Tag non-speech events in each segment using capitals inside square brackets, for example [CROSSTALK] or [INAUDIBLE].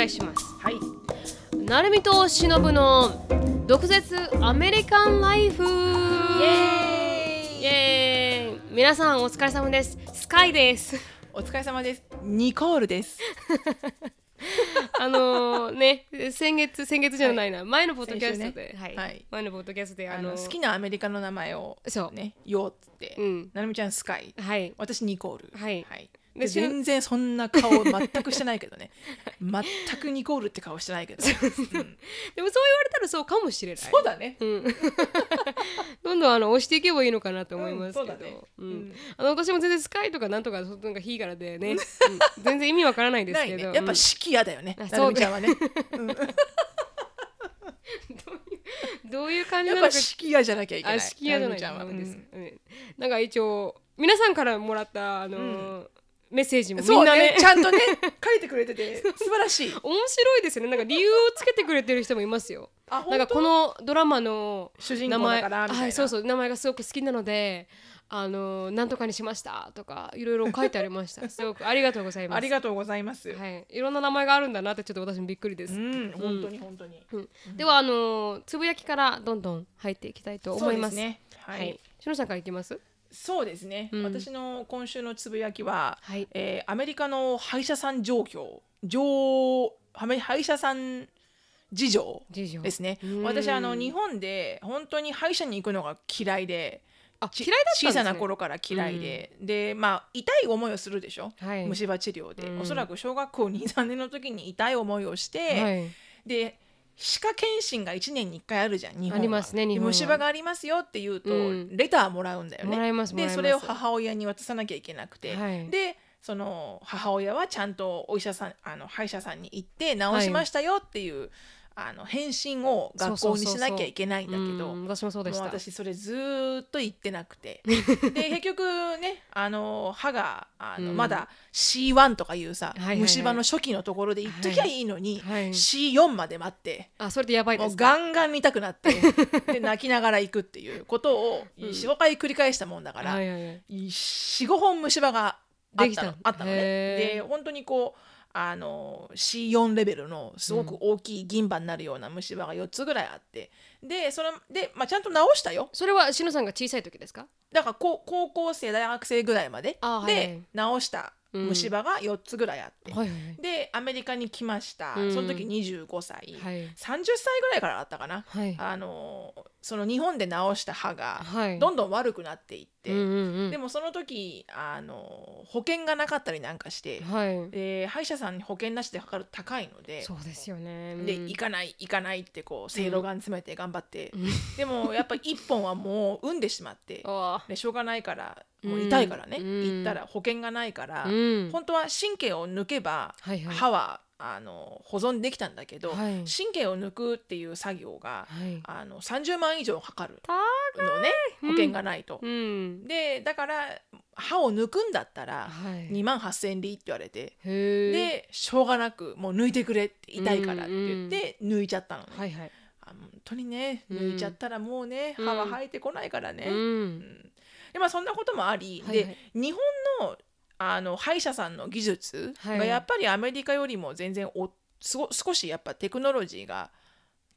願いします。はい。なるみとしのぶの毒舌アメリカンライフ。イエーイ。エーイ。皆さんお疲れ様です。スカイです。お疲れ様です。ニコールです。[LAUGHS] あのね先月先月じゃないな、前のポッドキャスト先で、はい。はい。前のポッドキャストであの好きなアメリカの名前をそう。ね言おうっつって、うん。なるみちゃんスカイ。はい。私ニコール。はい。でで全然そんな顔全くしてないけどね。[LAUGHS] 全くニコールって顔してないけど、うん。でもそう言われたらそうかもしれない。そうだね。うん、[LAUGHS] どんどんあの押していけばいいのかなと思いますけど、うんそうだね。うん。うん。あの私も全然スカイとかなんとかそなんかヒーガラでね、うん。全然意味わからないですけど、ね。やっぱうん。式嫌だよね、あなるみちゃんはね。[LAUGHS] どういう感じなのか。ぱ式嫌じゃなきゃいけない。あ式嫌じゃない。なうん。うん。なんか一応皆さんからもらったあのーメッセージもみんなね。ねちゃんとね [LAUGHS] 書いてくれてて素晴らしい。面白いですよね。なんか理由をつけてくれてる人もいますよ。あなんかこのドラマの主人公名前だからみたいな、はい、そうそう。名前がすごく好きなのであのなんとかにしましたとかいろいろ書いてありました。[LAUGHS] すごくありがとうございます。ありがとうございます、はい、いろんな名前があるんだなってちょっと私もびっくりです、うん本当に本当に、うん。ではあのつぶやきからどんどん入っていきたいと思います。ね。は、はいい、しのさんからいきます？そうですね、うん。私の今週のつぶやきは、はい。えーアメリカの歯医者さん状況。状歯歯医者さん事情ですね。うん。私あの日本で本当に歯医者に行くのが嫌いでちあ嫌いだ小さな頃から嫌いで、でまあ痛い思いをするでしょ、はい。虫歯治療で、うん。おそらく小学校23年の時に痛い思いをして、はい。で歯科検診が1年に1回あるじゃん日本は。ありますね日本は。で虫歯がありますよって言うと、うん。レターもらうんだよね。もらえますもらえます。でそれを母親に渡さなきゃいけなくて、はい。でその母親はちゃんとお医者さんあの歯医者さんに行って治しましたよっていう、あの返信を学校にしなきゃいけないんだけど。うん私もそうでした。もう私それずーっと言ってなくて。[LAUGHS] で結局ねあの歯があの、うん。まだ C1 とかいうさ、はいはいはい。虫歯の初期のところで言っときゃいいのに、はい C4 まで待って。あそれでやばいもうですか？ガンガン見たくなって。で泣きながら行くっていうことをうん。45回繰り返したもんだから、はいはいはい。45本虫歯があったのできたあったのね。で本当にこうあの C4 レベルのすごく大きい銀歯になるような虫歯が4つぐらいあって。でそれで、まあ、ちゃんと直したよ。それはしのさんが小さい時ですか？だから高高校生大学生ぐらいまで。あはい直した虫歯が4つぐらいあって、はいはいでアメリカに来ました、うん。その時25歳、はい。30歳ぐらいからだったかな、はい。あのその日本で直した歯がはい。どんどん悪くなっていって、うんうんうん。でもその時あの保険がなかったりなんかして、はい。で歯医者さんに保険なしでかかると高いので。そうですよね。でうん。行かない行かないってこうせいろがん詰めて頑張って、うん。でもやっぱり1本はもう産んでしまって。[LAUGHS] あでしょうがないからもう痛いからね、うん。行ったら保険がないから、うん。本当は神経を抜けばはいはい。歯はあの保存できたんだけど、はい。神経を抜くっていう作業がはい。あの30万以上かかる高のね。保険がないと。うん。でだから歯を抜くんだったらはい。2万8,000円でいいって言われて、へえでしょうがなくもう抜いてくれって痛いからって言って抜いちゃったのね。はいはい。あ本当にねうん抜いちゃったらもうね、うん。歯は生えてこないからね。ううんんでまあそんなこともあり、はいはい。で日本のあの歯医者さんの技術はい。がやっぱりアメリカよりも全然おすご少しやっぱテクノロジーが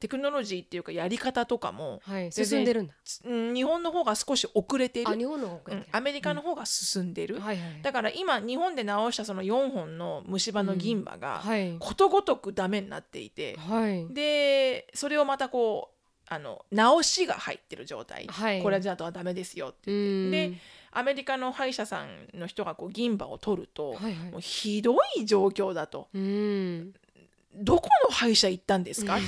テクノロジーっていうかやり方とかも、はい。進んでるんだ。うん、日本の方が少し遅れてる。あ日本のうんアメリカの方が進んでる、はいはいだから今日本で直したその4本の虫歯の銀歯がはい。ことごとくダメになっていて、はい。でそれをまたこうあの直しが入ってる状態、はい。これじゃあとはダメですよってう言って、ん。でアメリカの歯医者さんの人がこう銀歯を取ると、はいはい。もうひどい状況だと。うんどこの歯医者行ったんですか？って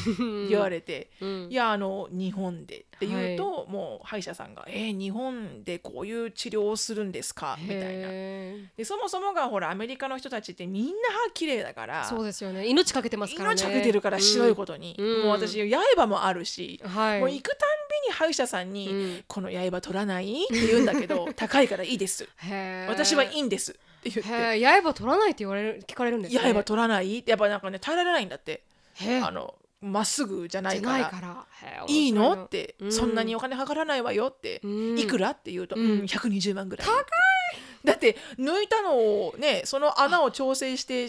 言われて、うん。いやあの日本でって言うと、もう歯医者さんが「えー日本でこういう治療をするんですか?」みたいな。へでそもそもがほらアメリカの人たちってみんな歯綺麗だからーそうですよね。命かけてますからね。命かけてるから白いことに、うん。もう私刃もあるし、とはい。もう行くたんびに歯医者さんに「うんこの刃取らない?」って言うんだけど [LAUGHS] 高いからいいです。私はいいんですって言って。へー刃取らないって言われる聞かれるんですね。刃取らない？やっぱなんかね耐えられないんだって。あのまっすぐじゃないから。ないいの。って、うん。そんなにお金かからないわよって、うん。いくら？って言うと、ううんん120万ぐらい。高だって抜いたのをねその穴を調整して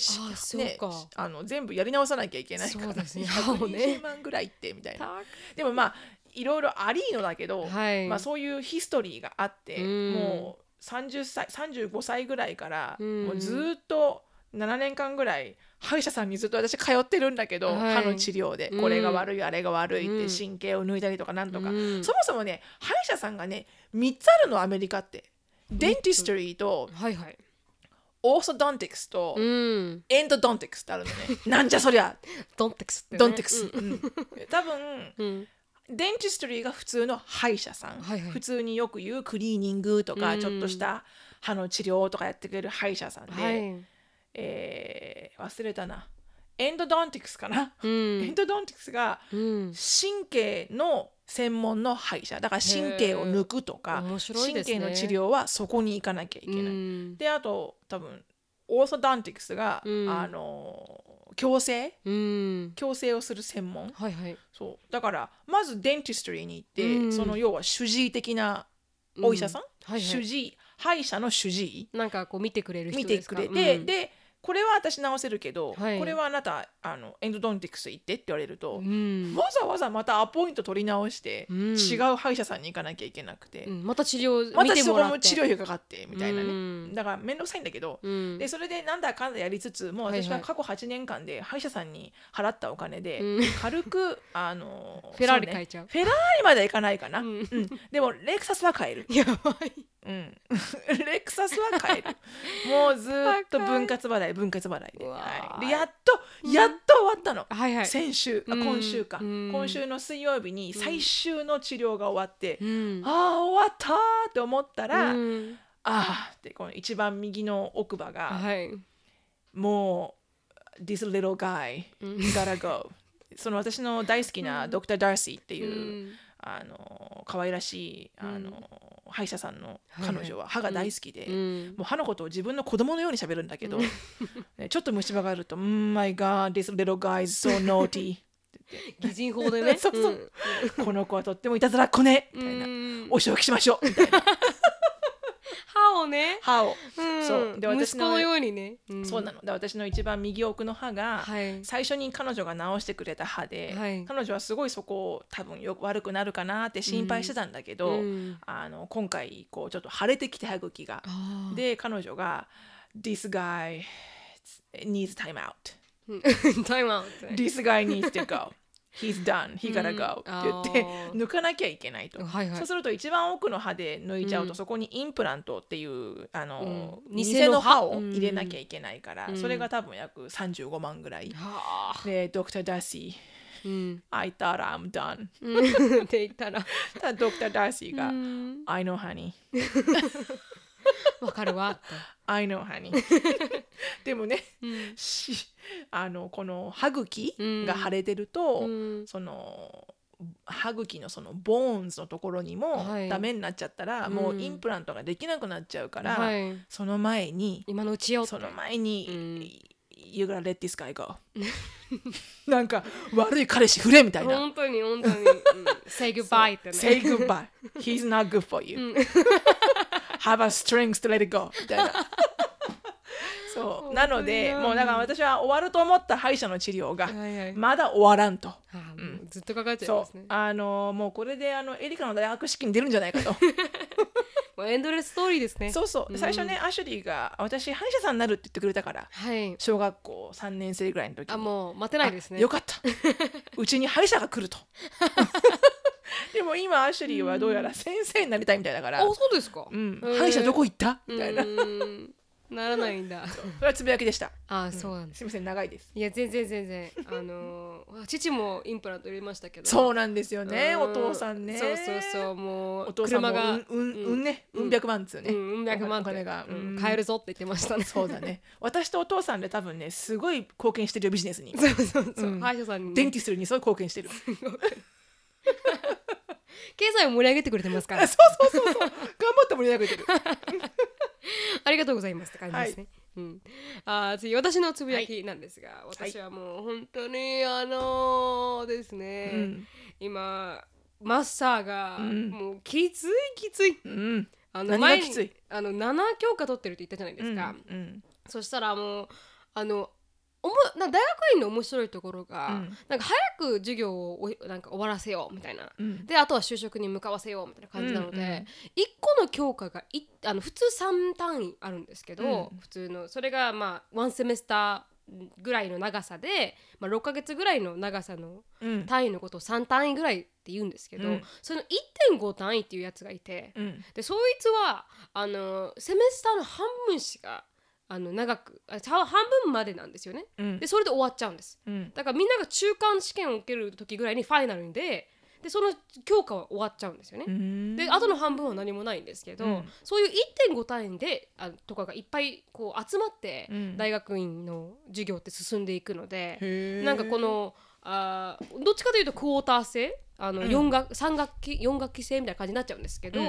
ねか。あの全部やり直さなきゃいけないから。ね歯をね。120万ぐらいってみたいな。でもまあいろいろありのだけど、はい。まあ、そういうヒストリーがあって、うん。もう30歳35歳ぐらいから、うん。もうずっと7年間ぐらい歯医者さんにずっと私通ってるんだけど、はい。歯の治療で。うん。これが悪い、あれが悪いってうん。神経を抜いたりとかなんとか、うん。そもそもね歯医者さんがね3つあるのアメリカって。dentistry とはいはい。 orthodontics とうん。 endodontics ってあるのね。なんじゃそりゃ。[LAUGHS] dontics ってね。 dontics、うん。うん。多分うん dentistry が普通の歯医者さん、はいはい。普通によく言うクリーニングとか、うん。ちょっとした歯の治療とかやってくれる歯医者さんで、はい。えー忘れたな。 endodontics かな、う endodontics がうん。神経の専門の歯医者。だから神経を抜くとか、ね。神経の治療はそこに行かなきゃいけない。うん。であと多分オーソドンティクスが、うん。あの矯正うん。矯正をする専門？はいはい。そう。だからまずデンティストリーに行って、うん。その要は主治医的なお医者さん、はいはい。主治医歯医者の主治医？なんかこう見てくれる人見ですか？てくれて、うん。でこれは私直せるけど、はい。これはあなたあのエンドドンティクス行ってって言われると、うん。わざわざまたアポイント取り直して、うん。違う歯医者さんに行かなきゃいけなくて、うん。また治療ま見たそこも治療費がかかってみたいなね、うん。だから面倒くさいんだけど、うん。でそれでなんだかんだやりつつもう私は過去8年間で歯医者さんに払ったお金でうん。軽く、あのフェラーリ買えちゃう。フェラーリまではいかないかな、ううんん。でもレクサスは買える、やばいうん、[LAUGHS] レクサスは買える。[LAUGHS] もうずーっと分割払い分割払いで,、はい、でやっとやっと終わったの、はいはい。先週あうん。今週か、うん。今週の水曜日に最終の治療が終わって、うん。ああ終わったーって思ったら、うん。ああってこの一番右の奥歯が、はい。もう This little guy うん。gotta go その私の大好きなドクター・ダーシーってういう、ん。あの可愛らしいあの、歯医者さんのはいはい。彼女は歯が大好きで、うん。もう歯のことを自分の子供のように喋るんだけど、ね、ちょっと虫歯があると「Mm, My God, this little guy is so naughty [LAUGHS] 擬人法でね。[LAUGHS] そうそう。この子はとってもいたずらっ子ね」みたいな。うん「お仕置きしましょう」みたいな歯をね。歯を、うん。そう。で私の息子のようにね。ん。そうなの。で私の一番右奥の歯が、はい。最初に彼女が直してくれた歯で、はい。彼女はすごいそこを多分よ悪くなるかなって心配してたんだけど、うん。あの今回こうちょっと腫れてきて歯茎が。で彼女が「This guy needs time out. タイムアウト This guy needs to go He's done He gotta go、うん。って言って抜かなきゃいけないと、はいはい。そうすると一番奥の歯で抜いちゃうと、うんそこにインプラントっていうあの、うん。偽偽の歯を。入れなきゃいけないから、うん。それが多分約35万ぐらい、はあ。でドクター・ダーシーうん。I thought I'm done. う [LAUGHS] んって言ったら。ただドクター・ダーシーが、うん。I know honey [LAUGHS] [LAUGHS] わかるわって。I know honey. [LAUGHS] でもねうん。しあのこの歯茎うん。が腫れてると、うん。その歯茎のそのボーンズのところにもはい。ダメになっちゃったら、うん。もうインプラントができなくなっちゃうから、はい。その前に今のうちよって。その前に、うん。You gotta let this guy go [LAUGHS] なんか悪い彼氏触れみたいな。本当に本当に、うん、say goodbye ってね。Say goodbye. He's not good for you、have a strength to let it go みたいな。[LAUGHS] そう。な。のでもうだから私は終わると思った歯医者の治療がまだ終わらんと。ずっとかかっちゃいますね。あのもうこれであのエリカの大学式に出るんじゃないかと。[LAUGHS] もうエンドレスストーリーですね。そうそう。最初ね、アシュリーが私歯医者さんになるって言ってくれたからはい。小学校3年生ぐらいの時に。あもう待てないですね。あよかった。[LAUGHS] うちに歯医者が来ると [LAUGHS] でも今アシュリーはどうやら先生になりたいみたいだから、あそうですか？うん。歯医者どこ行った？うみたいな、ならないんだ。[LAUGHS] それはつぶやきでした。あそうなんですすみません長いです。いや全然全然。あのー父もインプラント入れましたけど。そうなんですよね。うん。お父さんね。そうそうそうもうお父さんも車が。うんうんうん。ね。うん。百万っつうね、うんうん百万お金が、うん。うん。買えるぞって言ってましたね。そうだね。私とお父さんで多分ねすごい貢献してるよビジネスに。そうそうそう、うん。歯医者さんに。ね、デンティストにすごい貢献してる経済を盛り上げてくれてますから。あ [LAUGHS] そうそうそうそう。頑張って盛り上げてる。[LAUGHS] ありがとうございますって感じですね。うん、あー次私のつぶやきなんですが、い。私はもう本当にあのーですね、うん。今マッサーがうん。もうきついきつい、うん。あの前きつい？あの7教科取ってるって言ったじゃないですか、うん。そしたらもうあのおもな大学院の面白いところが、うん。なんか早く授業をおなんか終わらせようみたいな。うん。であとは就職に向かわせようみたいな感じなので、うんうん1個の教科がいあの普通3単位あるんですけど、うん。普通のそれがまあ1セメスターぐらいの長さで、まあ、6ヶ月ぐらいの長さのうん。単位のことを3単位ぐらいって言うんですけど、うん。その1.5単位っていうやつがいて、うん。でそいつはあのセメスターの半分しかあの長くあ半分までなんですよね。うん。でそれで終わっちゃうんです。うん。だからみんなが中間試験を受ける時ぐらいにファイナルででその教科は終わっちゃうんですよね。うん。であとの半分は何もないんですけど、うん。そういう1.5単位であとかがいっぱいこう集まってうん。大学院の授業って進んでいくので、なんかこのあーどっちかというとクォーター制あのうん。4学、3学期4学期制みたいな感じになっちゃうんですけど、う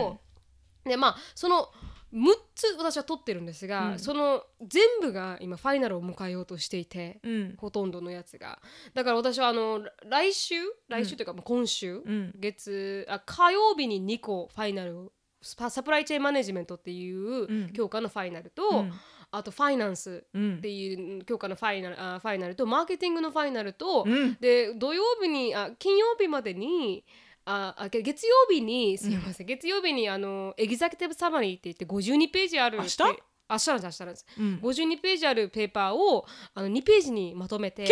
ん。でまあその6つ私は取ってるんですが、うん。その全部が今ファイナルを迎えようとしていて。うん。ほとんどのやつが。だから私はあの来週？来週というかもう今週、うん。月あ火曜日に2個ファイナルサプライチェーンマネジメントっていううん。教科のファイナルと、うん。あとファイナンスうん。っていう教科のファイナルあファイナルとマーケティングのファイナルと、うん。で土曜日にあ金曜日までにああけ月曜日にすいません、月曜日にあの executive summary って言って52ページある明日？ペ明日なんです明日なんですうん。52ページあるペーパーをあの2ページにまとめて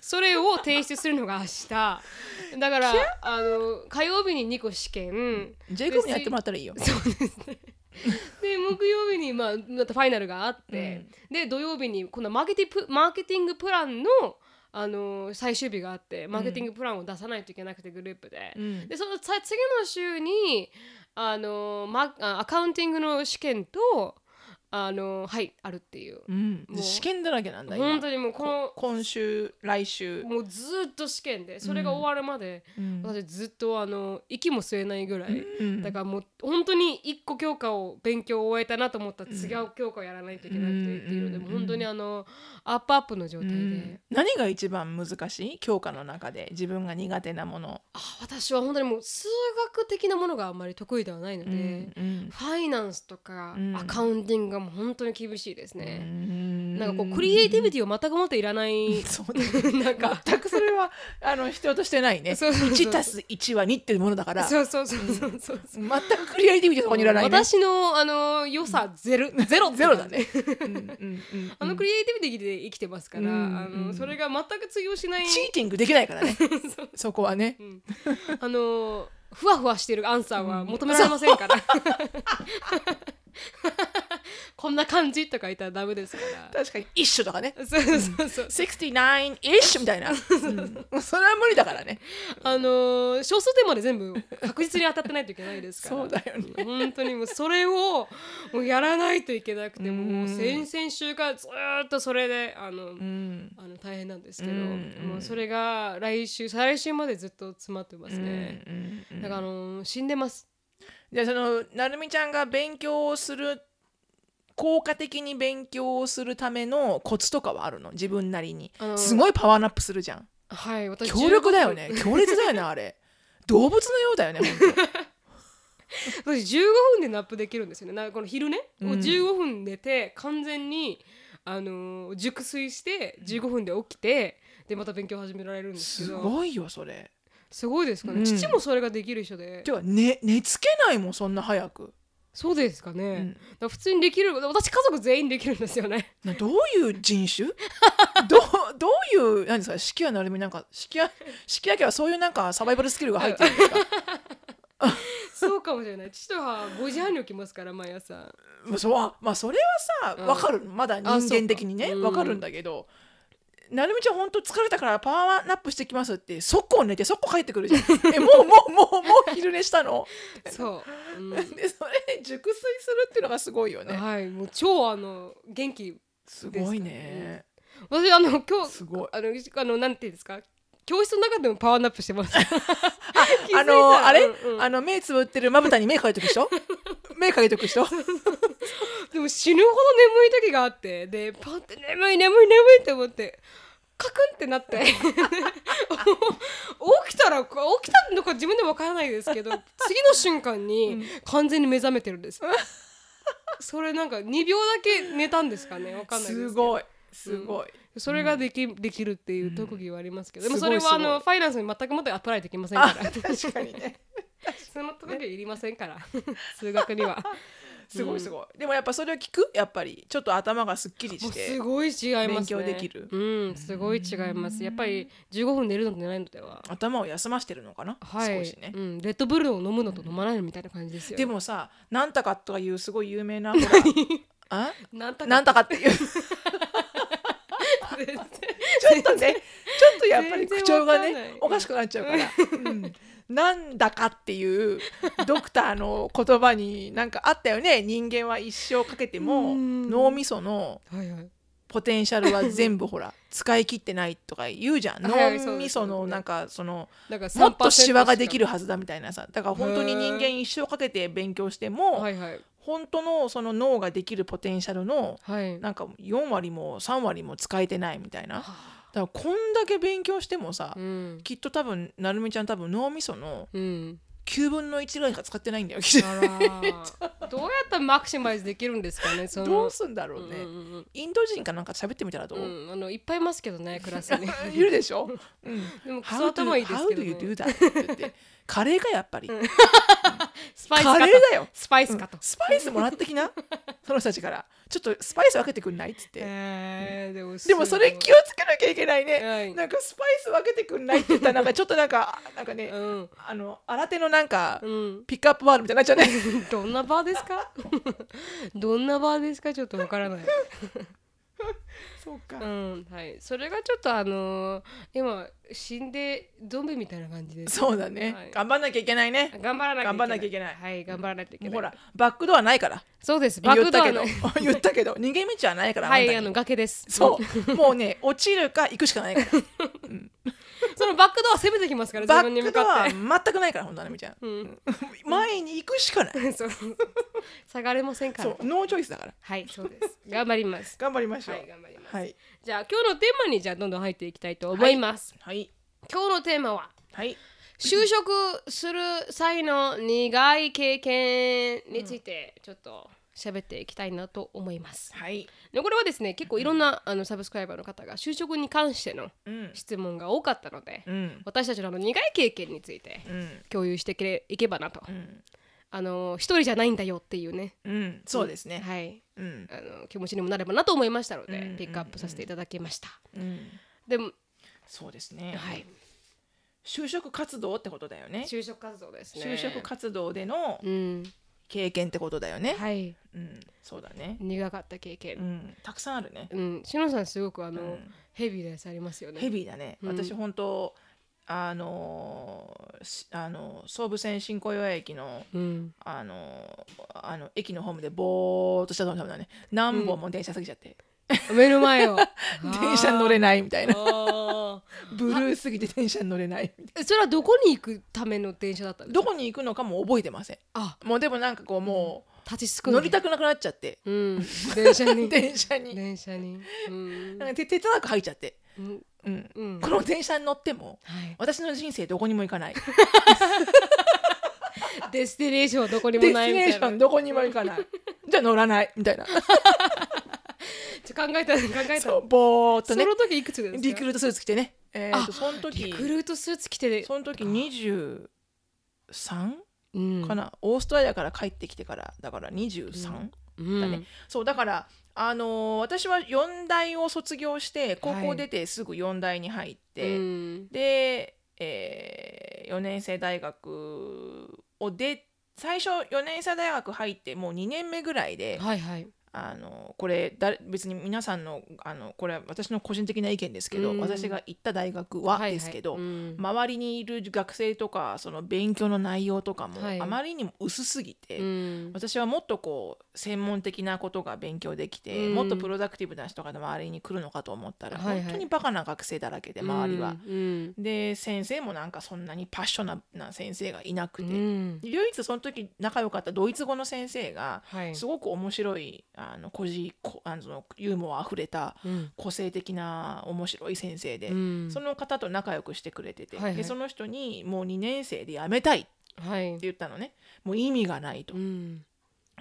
それを提出するのが明日。だからあの火曜日に2個試験。ジェイコブにやってもらったらいいよ。そうですね。で木曜日に、まあ、またファイナルがあって、で土曜日にこのマーケティプマーケティングプランのあの最終日があってマーケティングプランを出さないといけなくてグループで、うん。でそのさ次の週にあの、ま、あアカウンティングの試験とあのはいあるっていう。うん。もう。試験だらけなんだ今。本当にもうこの今週来週。もうずっと試験でそれが終わるまで、うん。私ずっとあの息も吸えないぐらい、うん。だからもう本当に一個教科を勉強を終えたなと思ったら違う教科をやらないといけなくてっていうので、うん本当にあのアップアップの状態で、うん何が一番難しい教科の中で自分が苦手なもの。あ私は本当にもう数学的なものがあんまり得意ではないので、うん。ファイナンスとかうん。アカウンティングがもう本当に厳しいですね。うん。なんかこうクリエイティビティを全くもっていらない。[LAUGHS] そうだなんか。全くそれはあの必要としてないね。そうそうそう。1たす1は2っていうものだから。そうそうそうそうそう全くクリエイティビティそこにいらないね私のあの良さゼロゼロゼロだねあのクリエイティビティで生きてますから、うんあうんのそれが全く通用しない、チーティングできないからねそこはねうんあのふわふわしてるアンサーは求められませんから、[LAUGHS] こんな感じとか言ったらダメですから。確かに一緒とかね。そうそうそう。[LAUGHS] 69 ish みたいな、うん。それは無理だからね。あの小数点まで全部確実に当たってないといけないですから。そうだよね。本当にもうそれをもうやらないといけなくてうん。もう先々週からずーっとそれであの、うん。あの大変なんですけど、うんもうそれが来週再来週までずっと詰まってますね、だからあの死んでますじゃあそのなるみちゃんが勉強をする効果的に勉強をするためのコツとかはあるの？自分なりに。すごい power nap するじゃん。はい私強力だよね。強烈だよね。あれ動物のようだよね本私15分で nap できるんですよね。なんかこの昼ね、うん。もう15分寝て完全にあのー熟睡して15分で起きてでまた勉強始められるん当ですけど。すごいよそれすごいですかね、うん。父もそれができる人で。てか寝寝つけないもんそんな早く、そうですかね、うん。だから普通にできる私家族全員できるんですよね。などういう人種？[LAUGHS] どうどういう何ですか式谷なるみなんか式谷式谷家はそういうなんかサバイバルスキルが入ってるんですか？[LAUGHS] そうかもしれない。父とは5時半に起きますから毎朝。まあそうまあそれはさうん。分かる。まだ人間的にねあそうか。分かるんだけど、なるみちゃん本当疲れたからパワーナップしてきますって速攻寝て速攻帰ってくるじゃん。[LAUGHS] えもうもうもうもう昼寝したの？そう、うん。でそれで熟睡するっていうのがすごいよね。はいもう超あの元気すごいね。私あの今日すごい。あのあのなんていうんですか？教室の中でもパワーナップしてます。[LAUGHS] あのあれ、うんうん。あの目つぶってるまぶたに目かけてく人 [LAUGHS] 目かけてく人 [LAUGHS] でも死ぬほど眠い時があってでパって眠い眠い眠いって思ってカクンってなって。起きたら起きたのか自分でもわからないですけど次の瞬間に完全に目覚めてるんです、それなんか2秒だけ寝たんですかね？わかんないですけど。すごいすごい、それができ,、できるっていう特技はありますけど、うんでもそれはあのファイナンスに全くもってアプライできませんかあら確かにね。[LAUGHS] その特技はいりませんから。数学には。[LAUGHS] すごいすごい、でもやっぱそれを聞く？やっぱり。ちょっと頭がすっきりして。すごい違いますね。勉強できる。うんすごい違います。やっぱり15分寝るのと寝ないのでは。頭を休ませてるのかな、はい、少しね。う、ん、レッドブルを飲むのと飲まないのみたいな感じですよ。でもさなんたかとかいうすごい有名なあ？[LAUGHS] なんたかっていうちょっとねちょっとやっぱり口調がねおかしくなっちゃうから、うん、なんだかっていうドクターの言葉になんかあったよね。人間は一生かけてもうん。脳みそのポテンシャルは全部ほら [LAUGHS] 使い切ってないとか言うじゃん。脳みそのなんかそのもっとシワができるるはずだみたいなさ。だから本当に人間一生かけて勉強しても、本当のその脳ができるポテンシャルのはい。なんか4割も3割も使えてないみたいな。だからこんだけ勉強してもさ、うん。きっと多分なるみちゃん多分脳みそのうん。9分の1ぐらいしか使ってないんだよきっと。あらどうやったらマクシマイズできるんですかねその。どうすんだろうね、うんうんインド人かなんか喋ってみたらどう、うんうん、あのいっぱいいますけどねクラスに。[LAUGHS] いるでしょ、うん、でもク How ソ do, 頭いいです how け do ど you do that? って言ってカレーかやっぱり、スパイスカレーだよ。スパイスかと、スパイスもらってきな。[LAUGHS] その人たちから。ちょっとスパイス分けてくんないっつって、えー、でもでもそれ気をつけなきゃいけないね、はいなんかスパイス分けてくんないって言ったらなんかちょっとなんか [LAUGHS] なんかね、うん。あの新手のなんか、うん。ピックアップワールみたいになっちゃうね。[LAUGHS] どんなバーですか？どんなバーですか？ちょっとわからない [LAUGHS] そうか、うんはい。それがちょっとあのー今死んでゾンビみたいな感じで。すそうだね、はい。頑張んなきゃいけないね。頑張らなきゃいけない。頑張らなきゃいけない。はい頑張らなきゃいけない。ほらバックドアないから。そうです。バッ言ったけど。クドアの言ったけど。逃げ道はないからはいあの崖です。そう。もうね落ちるか行くしかないから。[LAUGHS] そのバックドア攻めてきますから自バックドア全くないから本当なみちゃん、うん。前に行くしかない。[LAUGHS] そう。下がれませんから。そう。ノーチョイスだから。はいそうです。頑張ります。頑張りましょう。はい頑張ります。はい。じゃあ今日のテーマにじゃあどんどん入っていきたいと思います、はい。今日のテーマははい。就職する際の苦い経験についてちょっと喋っていきたいなと思います。はい。でこれはですね結構いろんなあのサブスクライバーの方が就職に関してのうん。質問が多かったので、うん。私たちのあの苦い経験についてうん。共有していけいけばなと、うんあの一人じゃないんだよっていうね、うんそうですね。はい、うん。あの気持ちにもなればなと思いましたので、うんピックアップさせていただきました。うん。でも、そうですね。はい、就職活動ってことだよね。就職活動ですね。就職活動でのうん、経験ってことだよね。はい、うんそうだね。苦かった経験。うんたくさんあるね。うん、しのさんすごくあの、うん。ヘビーなやつありますよね。ヘビーだね、うん。私本当あのあの総武線新小岩駅のうん、あのーあの駅のホームでぼーっとしたのだね。何本も電車過ぎちゃって、目の前を。[LAUGHS] 電車に乗れないみたいな。あブルーすぎて電車に乗れない。みたいーそれはどこに行くための電車だったんですか？などこに行くのかも覚えてません。あ。もうでもなんかこうもう立ちすく乗りたくなくなっちゃって。うん。電車に。[LAUGHS] 電車に。電車に。うん。なんか手手伝く入っちゃって、うん。うん、うん。この電車に乗ってもはい。私の人生どこにも行かない。[LAUGHS] destination はどこにも desti ないみたいな。 nation どこにも行かない。[LAUGHS] じゃあ乗らないみたいな。ちょ考えた考えた。ぼーっとね。その時いくつですか？リクルートスーツ着てね。えー、あとその時リクルートスーツ着てその時23うんかな、オーストラリアから帰ってきてからだから23、うん。だね。そうだからあのー私は4大を卒業して高校出てすぐ4大に入って、うんで、え4年生大学をで最初4年生大学入ってもう2年目ぐらいで、はいはいあのこれだ別に皆さんのあのこれは私の個人的な意見ですけど、うん。私が行った大学ははいはい。ですけど、うん。周りにいる学生とかその勉強の内容とかもはい。あまりにも薄すぎて、うん。私はもっとこう専門的なことが勉強できて、うん。もっとプロダクティブな人が周りに来るのかと思ったら、はいはい。本当にバカな学生だらけで周りは。うん。で先生もなんかそんなにパッショナな先生がいなくて、うん。唯一その時仲良かったドイツ語の先生がはい。すごく面白いああのこあのユーモアあふれたうん。個性的な面白い先生で、うん。その方と仲良くしてくれてて、はいはい。でその人にもう2年生で辞めたいってはい。言ったのね。もう意味がないと。う。ん。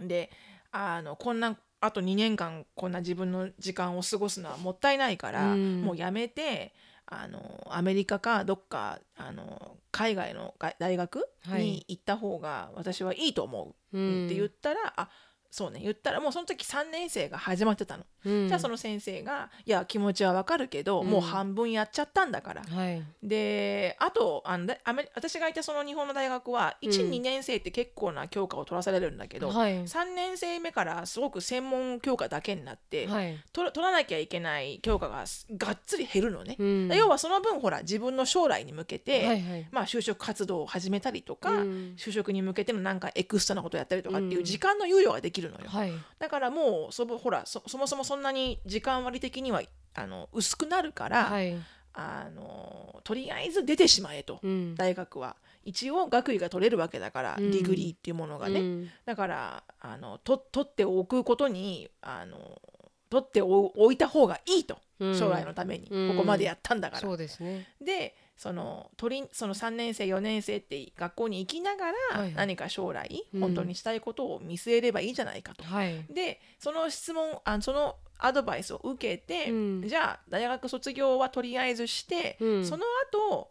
であのこんなあと2年間こんな自分の時間を過ごすのはもったいないから、うん。もうやめてあのアメリカかどっかあの海外のが大学はい。に行った方が私はいいと思う、うん。って言ったらあそうね言ったらもうその時3年生が始まってたの、うん。じゃあその先生が「いや気持ちはわかるけど、うん。もう半分やっちゃったんだから」はい。であとあのだアメリ私がいたその日本の大学は1、うん。2年生って結構な教科を取らされるんだけど、はい。3年生目からすごく専門教科だけになって、はい。取ら取らなきゃいけない教科がすがっつり減るのね。うん。要はその分ほら自分の将来に向けて、はいはい。まあ、就職活動を始めたりとか、うん。就職に向けてのなんかエクストラなことをやったりとかっていううん。時間の猶予ができるのよ。はい。だからもうそぼほらそそもそもそんなに時間割的にはあの薄くなるから、はい。あのとりあえず出てしまえと、うん。大学は。一応学位が取れるわけだから、うん。 degree っていうものがね、うん。だからあのと取っておくことにあの取ってお置いた方がいいと。うん。将来のために、うん。ここまでやったんだから。そうですね。でその取りその3年生4年生って学校に行きながら、何か将来うん本当にしたいことを見据えればいいじゃないかと。はい。でその質問あそのアドバイスを受けて、うん。じゃあ大学卒業はとりあえずして、うん。その後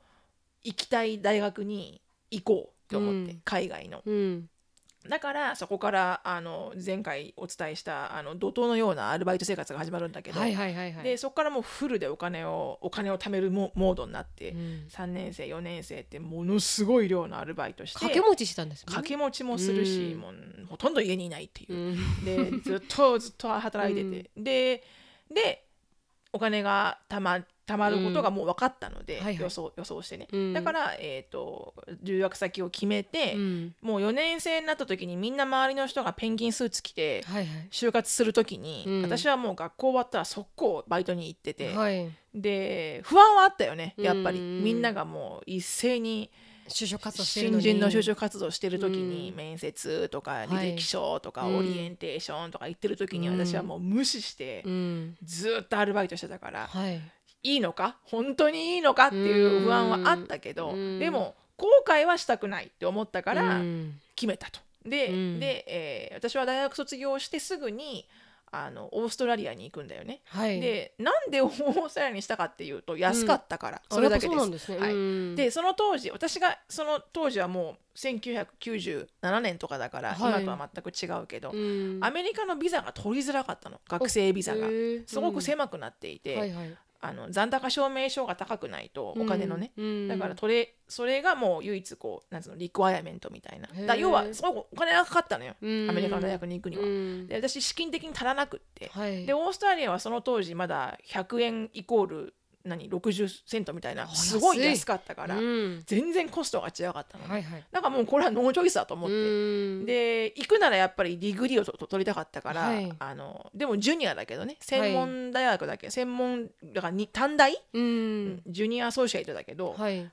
行きたい大学に行こうと思って、うん。海外の。うんだからそこからあの前回お伝えしたあの怒涛のようなアルバイト生活が始まるんだけど、はいはいはいはい。でそこからもうフルでお金をお金を貯めるモモードになって、うん。3年生4年生ってものすごい量のアルバイトして掛け持ちしたんですもんね。掛け持ちもするし、うん。もうほとんど家にいないっていう。う、ん。でずっとずっと働いてて、[LAUGHS] ででお金がたまたまることがもう分かったので、うんはいはい。予想予想してね、うん。だから、えー、と留学先を決めて、うん。もう4年生になった時にみんな周りの人がペンギンスーツ着てはいはい。就活する時に、うん。私はもう学校終わったら速攻バイトに行ってて、はい。で不安はあったよねやっぱり、うんみんながもう一斉に就職活動してるのに。新人の就職活動してる時にうん。面接とかい履歴書とかうんオリエンテーションとか言ってる時にうん。私はもう無視してうん。ずっとアルバイトしてたから。はいいいのか？本当にいいのか？っていう不安はあったけどうん。でも後悔はしたくないって思ったからうん。決めたと。で,、うん。でえー私は大学卒業してすぐにあのオーストラリアに行くんだよね。はい。でなんでオーストラリアにしたかっていうと安かったから、あそれだけです。ですね。はい。うん。でその当時私がその当時はもう1997年とかだから、はい。今とは全く違うけど、うん。アメリカのビザが取りづらかったの。学生ビザが。すごく狭くなっていて、はいはいあの残高証明書が高くないとお金のね、うんだから取れそれがもう唯一こうなんつうの requirement みたいな。だ要はすごくお金がかかったのよ、うん。アメリカの大学に行くには。うん。で私資金的に足らなくって、はい。でオーストラリアはその当時まだ100円イコール何60セントみたいなあすごい安かったから、うん。全然コストが違かったの、はいはい。なんかもうこれは no choice だと思って、うん。で行くならやっぱり degree を取りたかったから、はい。あのでもジュニアだけどね専門大学だけ、専門だからに短大、うん。 junior associate だけど、はい。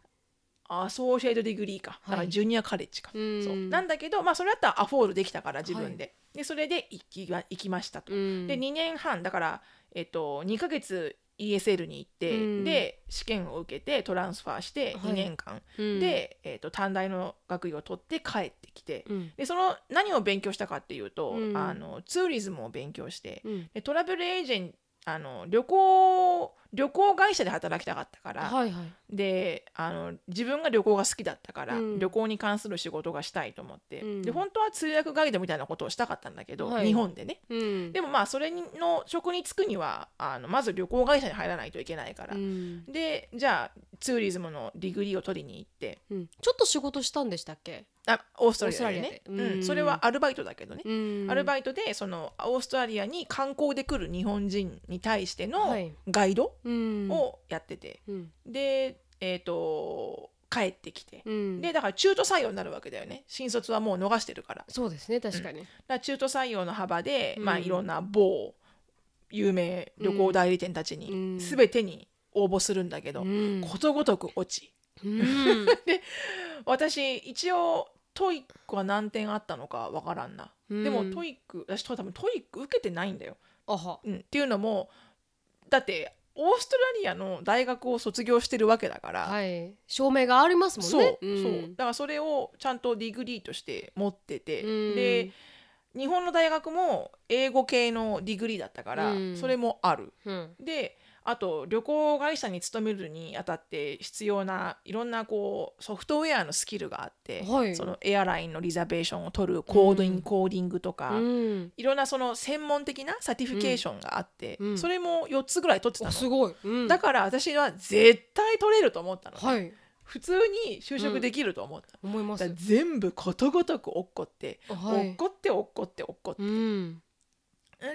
associate degree か。だから junior college か、うん。そう。なんだけど、まあ、それだったらアフォードできたから自分で,、でそれで行きは行きましたと。うん。で2年半だから、えっと、2ヶ月 ESL に行って、うん。で試験を受けて transfer してはい。2年間、うん。で、えっと、短大の学位を取って帰ってきて、うん。でその何を勉強したかっていうと、うん。あのツーリズムを勉強してうん。で travel agen あの旅行旅行会社で働きたかったから、はいはいであの自分が旅行が好きだったから、うん。旅行に関する仕事がしたいと思って、うん。で本当は通訳ガイドみたいなことをしたかったんだけど、はい。日本でね。うん。でもまあそれの職に就くにはあのまず旅行会社に入らないといけないから、うん。でじゃあツーリズムの degree を取りに行って。うん。ちょっと仕事したんでしたっけ？あオーストラリアでね。うん。うん、それはアルバイトだけどね、うん。アルバイトでそのオーストラリアに観光で来る日本人に対してのはい。ガイドうん。をやってて、うん。でえっ、と帰ってきて、うん。でだから中途採用になるわけだよね。新卒はもう逃してるから。そうですね確かに。ら中途採用の幅で、うん。まあいろんな某有名旅行代理店たち、うん。全てに応募するんだけど、うん。ことごとく落ち。うん。[LAUGHS] 私一応 TOEIC は何点あったのかわからんな、うん。でも TOEIC 私多分 TOEIC 受けてないんだよ、あは。うん、っていうのもだってオーストラリアの大学を卒業してるわけだから、はい。証明がありますもんそう、ねそう。だからそれをちゃんと degree として持ってて、うん。で日本の大学も英語系の degree だったから、うん。それもある。うん。であと旅行会社に勤めるにあたって必要ないろんなこうソフトウェアのスキルがあって、はい。その airline の reservation を取る coding、うん。 coding とか、うん。いろんなその専門的な certification があって、うん。それも4つぐらい取ってたの、あすごい、うん、だから私は絶対取れると思ったの、はい。普通に就職できると思った、思います。全部ことごとく落っこって、はい。落っこって落っこって落っこって、うん、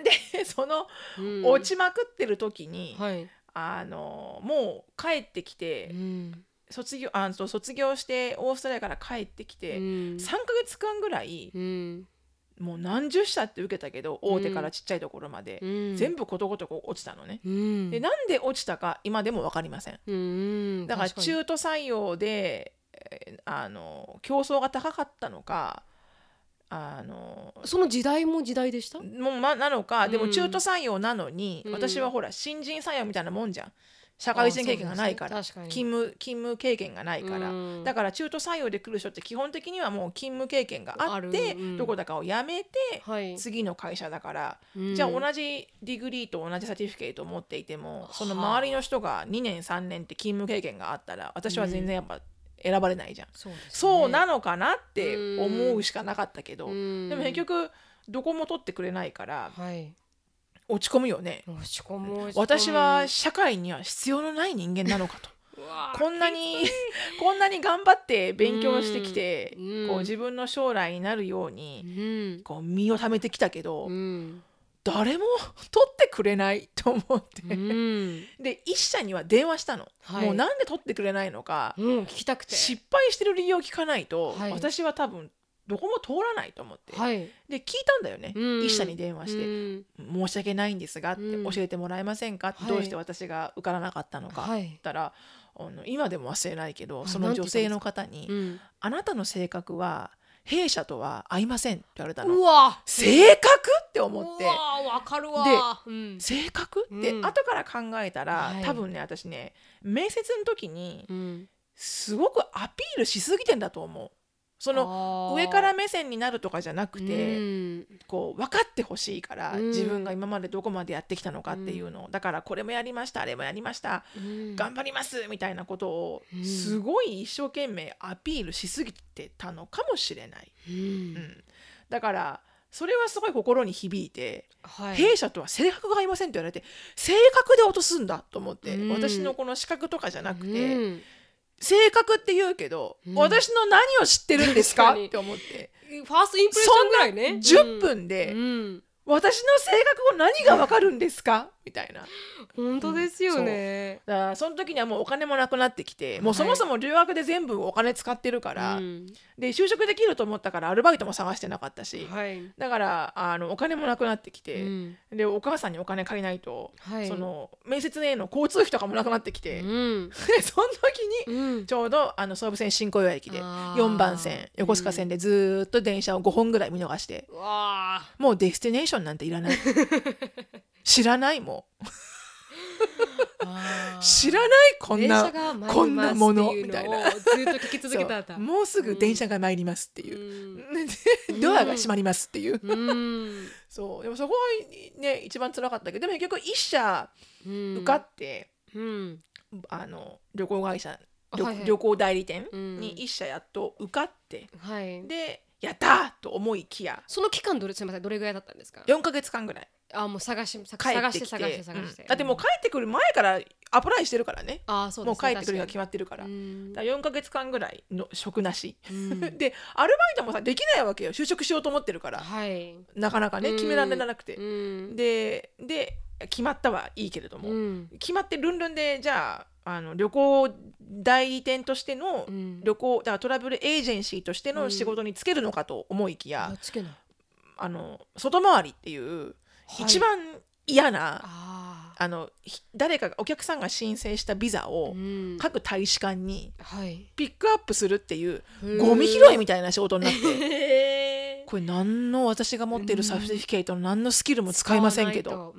で [LAUGHS] そのうん。落ちまくってる時に、はい、あのもう帰ってきて、うん。卒業あと卒業してオーストラリアから帰ってきて、うん。3ヶ月間ぐらいうん。もう何十社って受けたけど大手からちっちゃいところまで、うん。全部ことごとく落ちたのね。うん。でなんで落ちたか今でも分かりません。うんだから中途採用で、えーあの競争が高かったのかあのその時代も時代でした？もうまなのかでもうん中途採用なのに、うん。私はほら新人採用みたいなもんじゃん。社会人経験がないから、勤務勤務経験がないから、うん。だから中途採用で来る人って基本的にはもう勤務経験があってどこだかを辞めてはい。次の会社だから、うん。じゃあ同じ degree と同じ certificate を持っていてもそのはあ。周りの人が2年3年って勤務経験があったら私は全然やっぱ選ばれないじゃん、そうね。なのかなって思うしかなかったけど、うん。でも結局どこも取ってくれないからはい。落ち込むよね。落ち込む。私は社会には必要のない人間なのかと。[LAUGHS] こんなにこんなに頑張って勉強してきて、うん。こう自分の将来になるよううに、ん。こう身を貯めてきたけど、うん誰も取ってくれないと思って、うん。で一社には電話したの、はい。もうなんで取ってくれないのか、うん聞きたくて。失敗してる理由を聞かないと、はい。私は多分どこも通らないと思って、はい。で聞いたんだよね、うん。一社に電話して、うん。申し訳ないんですがって、うん。教えてもらえませんか？どうして私が受からなかったのか、はい。言ったらあの今でも忘れないけどあその女性の方にうん「あなたの性格は弊社とは合いません」って言われたの。うわ。性格？って思って。うわわかるわうん。性格？って、うん。後から考えたら、はい。多分ね私ね面接の時にうん。すごくアピールしすぎてんだと思う。その上から目線になるとかじゃなくて、うん。こう分かってほしいから、うん。自分が今までどこまでやってきたのかっていうのを、だからこれもやりましたあれもやりました、うん。頑張りますみたいなことをうんすごい一生懸命アピールしすぎてたのかもしれない、ううんん、だからそれはすごい心に響いて、はい。弊社とは性格が合いませんって言われて性格で落とすんだと思って、うん。私のこの資格とかじゃなくて、うん。性格って言うけど、うん。私の何を知ってるんですか？って思って。ファーストインプレッションぐらいね。10分で、うん。私の性格を何がわかるんですか？みたいな。本当ですよね。だからその時にはもうお金もなくなってきてもうはい。そもそも留学で全部お金使ってるから、うん。で就職できると思ったからアルバイトも探してなかったし、はい。だからあのお金もなくなってきて、うん。でお母さんにお金借りないと、はい。その面接への交通費とかもなくなってきて、うん。[LAUGHS] でその時にうん。ちょうどあの総武線新小岩駅であー。4番線横須賀線でずーっと電車を5本ぐらい見逃して、うわあもうデスティネーションなんていらない。[LAUGHS] 知らないもう知らないこんなこんなものみたいな。ずっと聞き続けたもうすぐ電車が参りますっていう、うん。で [LAUGHS] ドアが閉まりますっていう、うん。そう。でもそこはね一番辛かったけどでも結局一社うん。受かって、うん。あの旅行会社旅,、はいはい。旅行代理店うん。に一社やっと受かって、はい。でやったーと思いきやその期間どれすみませんどれぐらいだったんですか？4ヶ月間ぐらいあもう探しさ帰っ探して。探して探してうん。だってもう帰ってくる前からアプライしてるからね。あーそうもう帰ってくる日が確決まってるから,、かに。うん。だから4ヶ月間ぐらいの職なし、うん。[LAUGHS] でアルバイトもさできないわけよ。就職しようと思ってるから。はい。なかなかねうん。決められなくて、うん。でで決まったはいいけれども、うん。決まってルンルンでじゃああの旅行代理店としてのうん。旅行だからトラベルエージェンシーとしての仕事に就けるのかと思いきや、あつけない。あの外回りっていうはい一番嫌なああのひ誰かがお客さんが申請したビザをうん。各大使館にはい。ピックアップするっていうゴミ拾いみたいな仕事になって。[LAUGHS] これ何の私が持っているサーティフィケートの何のスキルも使いませんけど。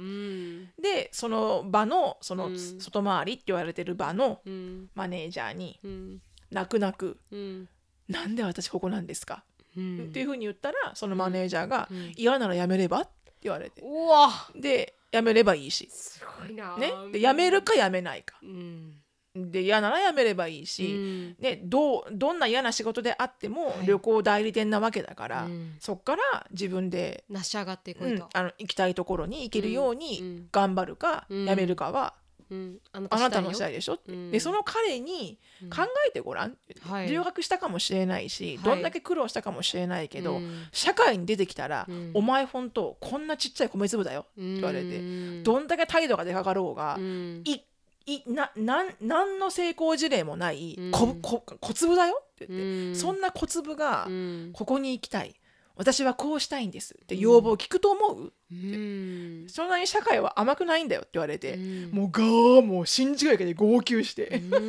でその場のそのうん。外回りって言われてる場のうん。マネージャーにうん。泣く泣くうん「なんで私ここなんですか?」うん。っていうふうに言ったらそのマネージャーがうん「嫌ならやめれば?」って言われて。うわ。でやめればいいし、すごいな。ね、でやめるかやめないか。うん。で嫌ならやめればいいし、うん。ね、どうどんな嫌な仕事であってもはい。旅行代理店なわけだから、うん。そっから自分で、成し上がっていこう、うんとあの行きたいところに行けるよううにん。頑張るか、うん。やめるかはうん。あなたの次第よ次第でしょ？って、うん。でその彼にうん。考えてごらん、はい。留学したかもしれないし、はい。どんだけ苦労したかもしれないけど、うん。社会に出てきたら、うん。お前ほんとこんなちっちゃい米粒だよって言われて、うんどんだけ態度がでかかろうが、うん。いいななん何の成功事例もない、うん。ここ小粒だよって言って、うん。そんな小粒が、うん。ここに行きたい私はこうしたいんですって要望を聞くと思う、うん。そんなに社会は甘くないんだよって言われて、うん。もうガーもう信じがいけで号泣して、う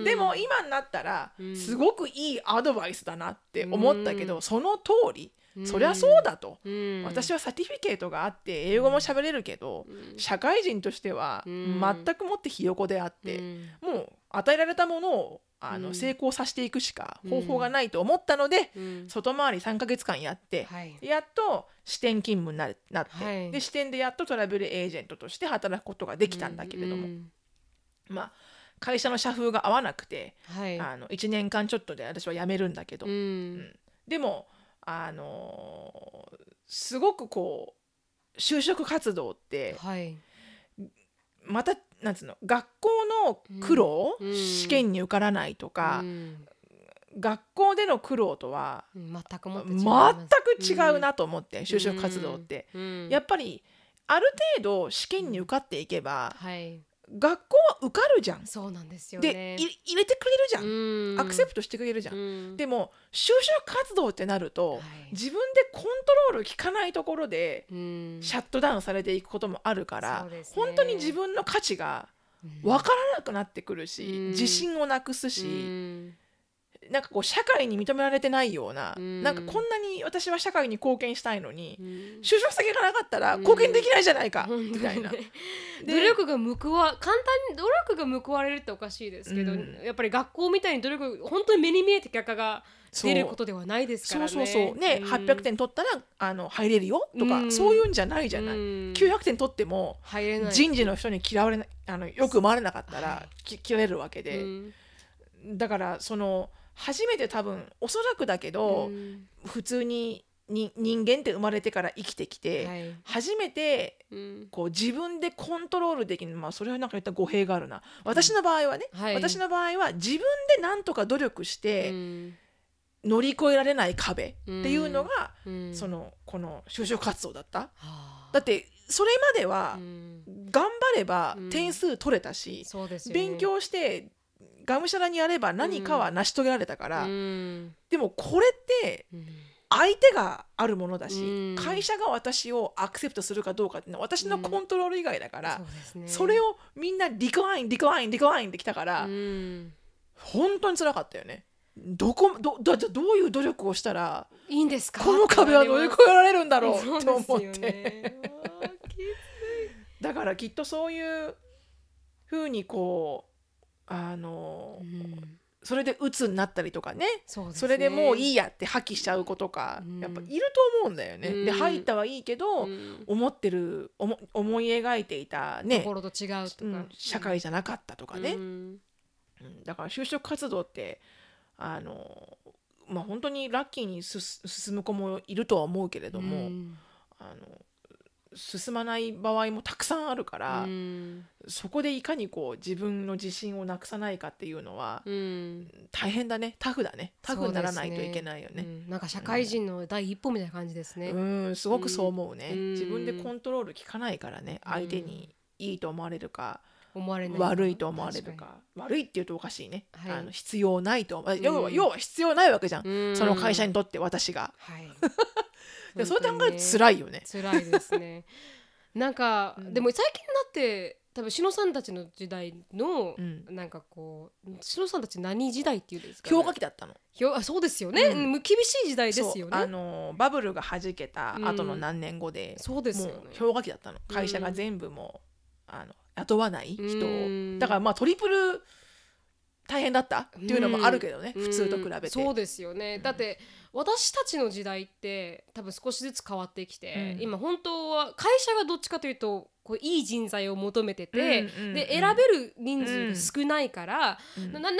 ん。[LAUGHS] でも今になったらうん。すごくいいアドバイスだなって思ったけど、うん。その通りうんそりゃそうだと、うん。私はサティフィケートがあって英語も喋れるけど、うん。社会人としてはうん。全くもってひよこであって、うん。もう与えられたものをあの、うん。成功させていくしか方法がないと思ったので、うん。外回り3ヶ月間やって、はい。やっと支店勤務になるなって、はい。で支店でやっとトラベルエージェントとして働くことができたんだけれども、うんまあ会社の社風が合わなくて、はい。あの1年間ちょっとで私は辞めるんだけど、うん。でもあのーすごくこう就職活動ってはい。またなんつうの学校の苦労、うん。試験に受からないとか、うん。学校での苦労とはうん全く全く違うなと思って、就職活動って、うん。やっぱりある程度試験に受かっていけば、はい学校は受かるじゃん。そうなんですよで、ねい入れてくれるじゃん、うん。アクセプトしてくれるじゃん。うん。でも就職活動ってなると、はい。自分でコントロール効かないところでうん。シャットダウンされていくこともあるから、ね。本当に自分の価値が分からなくなってくるし、うん。自信をなくすし、うんなんかこう社会に認められてないような、うん。なんかこんなに私は社会に貢献したいのに、うん。就職先がなかったら貢献できないじゃないか、本当にねみたいな。で努力が報わ簡単に努力が報われるっておかしいですけど、うん。やっぱり学校みたいに努力本当に目に見えて結果が出ることではないですからね。そうそうそう。ね、ん。800点取ったらあの入れるよとか、うん。そういうんじゃないじゃない、うん。900点取っても入れない。人事の人に嫌われないあのよく思われなかったら、はい。き切られるわけで、うん。だからその初めて多分おそらくだけど、うん。普通にに人間って生まれてから生きてきて、はい。初めてうん。こう自分でコントロールできる。まあそれはなんか言ったら語弊があるな。私の場合はね、はい。私の場合は自分で何とか努力してうん。乗り越えられない壁っていうのが、うん。そのこの就職活動だった。はあ。だってそれまではうん。頑張ればうん。点数取れたし、そうですよね。勉強してがむしゃらにやれば何かは成し遂げられたから、うん。でもこれってうん。相手があるものだし、うん。会社が私をアクセプトするかどうかってのは私のコントロール以外だから、そうですね。それをみんなリクラインリクラインリクラインってきたから、うん。本当につらかったよね。どこどどどういう努力をしたらいいんですか？この壁は乗り越えられるんだろう [LAUGHS] と思って、ねだからきっとそういうふうにこうあの、うん。それで鬱になったりとかね。ね。それでもういいやって破棄しちゃう子とか、うん。やっぱいると思うんだよね。うん。で入ったはいいけど、うん。思ってる思思い描いていたね、心と違う社会じゃなかったとかね、だから就職活動ってあのまあ本当にラッキーにす進む子もいるとは思うけれども、うん。あの進まない場合もたくさんあるから、うん。そこでいかにこう自分の自信をなくさないかっていうのはうん。大変だね。タフだね。タフにならないといけないよね。うん。なんか社会人の第一歩みたいな感じですね。うん。すごくそう思うね、うん。自分でコントロール効かないからね。うん。相手にいいと思われるか、思われない悪いと思われる確か悪いっていうとおかしいね、はい。あの必要ないと要はうん。要は必要ないわけじゃん、にその会社ににとって私が。はい [LAUGHS] でそうやって考えるとい辛いよね。辛いですね。[LAUGHS] なんか、うん。でも最近になって多分篠さんたちの時代の、うん。なんかこう篠さんたち何時代っていうんですか、氷河期だったの。氷あそうですよね、うん。うん厳しい時代ですよね。あのバブルが弾けた後の何年後で、そうですよね。氷河期だったの。会社が全部もう、あの雇わない人だからまあトリプル大変だったっていうのもあるけどね、うん。普通と比べて。そうですよね、だって私たちの時代って多分少しずつ変わってきて、うん。今本当は会社がどっちかというとこういい人材を求めてて、うんうんうん。で選べる人数が少ないから、うん。ななぜ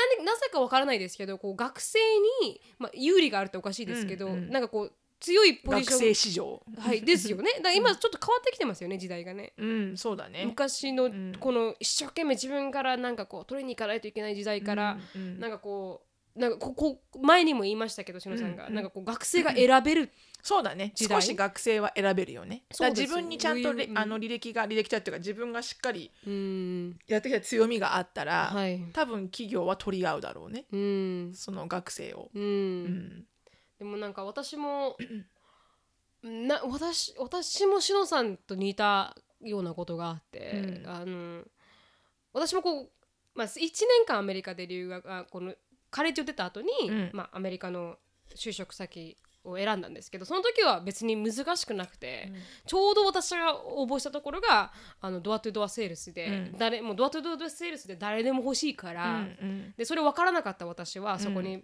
かわからないですけどこう学生に、まあ、有利があるっておかしいですけど、うんうん。なんかこう強いポジ学ション。生市場。はい、ですよね。だから今ちょっと変わってきてますよね時代がね。うんそうだね。昔のん。この一生懸命自分からなんかこう取りに行かないといけない時代から、なんかこうなんかここ前にも言いましたけど篠さんが、うん。うんなんかこう学生が選べる、そうだね。少し学生は選べるよね。そうですだから自分にちゃんとれうん。あの履歴が履歴だっていうか自分がしっかりうん。やってきた強みがあったら、はい。多分企業は取り合うだろうね。うん。その学生を、うん、うんでもなんか私もな私私も篠さんと似たようなことがあって、うん。あの私もこう、まあ、1年間アメリカで留学あこのカレッジを出た後に、うん。まあ、アメリカの就職先を選んだんですけどその時は別に難しくなくて、ちょうど私が応募したところがあのドアトゥドアセールスで、うん。誰もうドアトゥドアセールスで誰でも欲しいから、うんでそれ分からなかった私はそこに、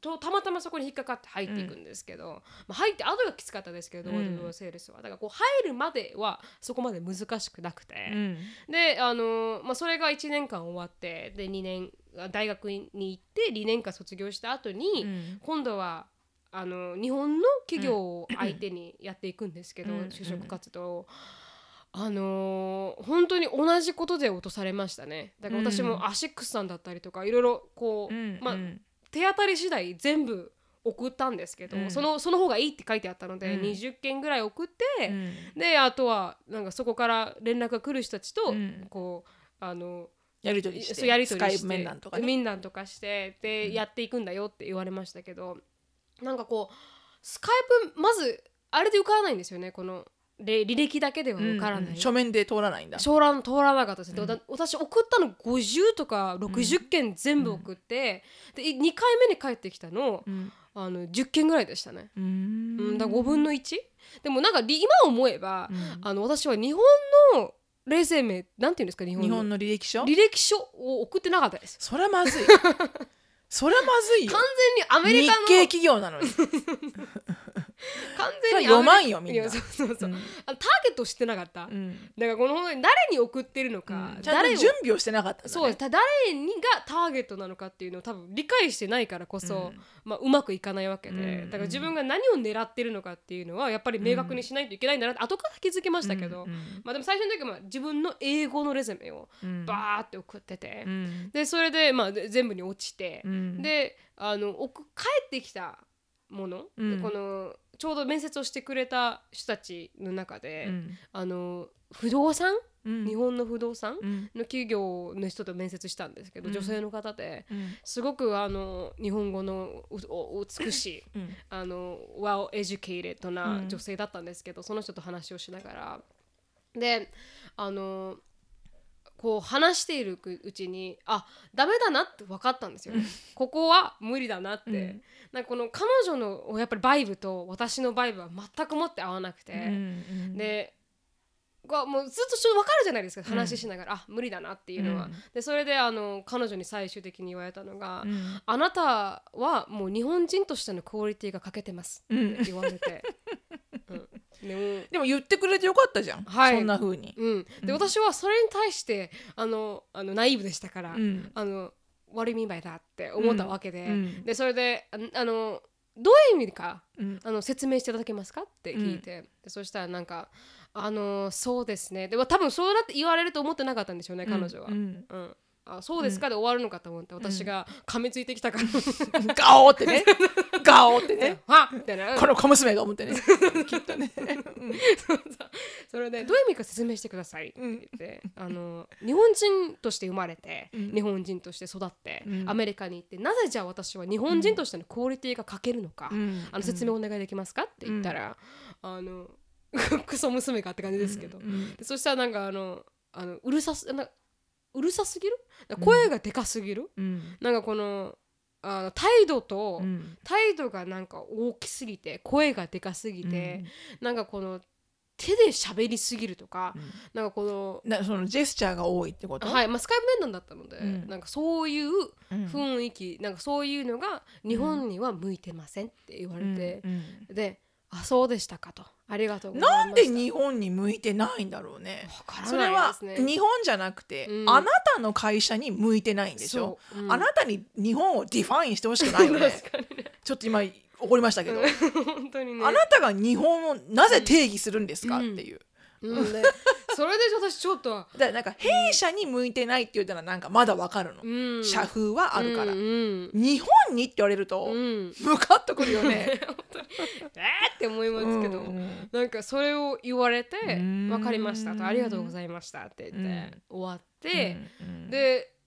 とたまたまそこに引っかかって入っていくんですけど、まあ、入って後がきつかったですけど、うん。ドセールスは。だからこう入るまではそこまで難しくなくて、うん。であの、まあ、それが1年間終わってで2年大学に行って2年間卒業した後に、うん。今度はあの日本の企業を相手にやっていくんですけど、うん。就職活動を。あのー本当に同じことで落とされましたね。だから私うん。もアシックスさんだったりとかいろいろこう、まあうんうん手当たり次第全部送ったんですけど、うん。そのその方がいいって書いてあったので、うん。20件ぐらい送って、うん。であとはなんかそこから連絡が来る人たちと、うん。こうあのやり取りしてやり取りしてスカイプ面談とかね。面談とかしてで、うん。やっていくんだよって言われましたけどなんかこうスカイプまずあれで受からないんですよねこのれ履歴だけでは受からない。うんうん書面で通らないんだ。通ら通らなかったですね、うん。で私送ったの50とか60件全部送って、で2回目に帰ってきたのうん。あの10件ぐらいでしたね、ううん。んだから5分の 1? でもなんかり今思えば、うん。あの私は日本のレゼメなんていうんですか日本の。日本の履歴書？履歴書を送ってなかったです。そりゃまずい。[LAUGHS] そりゃまずいよ。完全にアメリカの。日系企業なのに [LAUGHS] [LAUGHS] 完全に読まんよみんな。そうそうそう、うん。あのターゲットを知ってなかった、うん。だからこの本当に誰に送ってるのか、ちゃんと準備をしてなかったね。そうた誰にがターゲットなのかっていうのを多分理解してないからこそ、うん。まあ、うまくいかないわけで、うん。だから自分が何を狙ってるのかっていうのはやっぱり明確にしないといけないんだなって後から気づきましたけど、うん。まあ、でも最初の時はまあ自分の英語のレゼメをうん。バーって送ってて、うん。でそれで、まあ、で全部に落ちて、うん。であの送帰ってきたもの、うん。このちょうど面接をしてくれた人たちの中で、うん。あの不動産、うん。日本の不動産？うん。の企業の人と面接したんですけど、うん。女性の方でうん。すごくあの日本語の美しいうん。あの well educated なうん。女性だったんですけど、その人と話をしながら。であのこう話しているうちにあダメだなって分かったんですよ、ね、ここは無理だなって、うん。なんかこの彼女のやっぱりバイブと私のバイブは全くもって合わなくて、うんでこうもうずっとちょっと分かるじゃないですか話しながら、あ無理だなっていうのは、うん。でそれであの彼女に最終的に言われたのが、うん。あなたはもう日本人としてのクオリティが欠けてますうんって言われて、うん、でも言ってくれてよかったじゃん、はい。そんな風に、うん、で、うん。私はそれに対してあのあのナイーブでしたから、うん。あの What do you mean by that? って思ったわけで、うん。でそれでああのどういう意味かうん。あの説明していただけますかって聞いて、でそしたらなんかあのそうですね。でも多分そうなって言われると思ってなかったんでしょうね彼女は、ううんんあそうですか？で終わるのかと思って私が噛みついてきたから、ガオってね。ガオってね。[LAUGHS] はっ！みたいな。この小娘が思ってね。きっとね、それでどういう意味か説明してくださいって言って、あの日本人として生まれて、うん。日本人として育って、うん。アメリカに行ってなぜじゃあ私は日本人としてのクオリティが欠けるのか、うん。あの説明お願いできますかって言ったら、あの [LAUGHS] クソ娘かって感じですけど、そしたらなんかあのあのうるさすなうるさすぎる？声がでかすぎる、うん。なんかこのあの態度と、うん。態度がなんか大きすぎて声がでかすぎて、なんかこの手で喋りすぎるとか、うん。なんかこのなそのジェスチャーが多いってこと？はい、まあ、スカイプ面談だったので、うん。なんかそういううん。雰囲気、なんかそういうのが日本には向いてませんって言われて、うん。で「あそうでしたか」と「ありがとうございなんました」で日本に向いてないんだろうね。わからそれはないですね。日本じゃなくて、うん。あなたの会社に向いてないんでしょ、そう。うん。あなたに日本を define してほしくないよね。ね。ちょっと今怒りましたけど、[LAUGHS] 本当にね。あなたが日本をなぜ定義するんですか、うん。っていううん。でそれで私ちょっと、だからなんか弊社に向いてないって言ったらなんかまだわかるの、うん、社風はあるから、うんうん日本にって言われると、うん、ムカッとくるよね。[LAUGHS] 本当に。えーって思いますけど、うん。うんなんかそれを言われて「ん。分かりました」と「ありがとうございました」って言って終わって、うん。で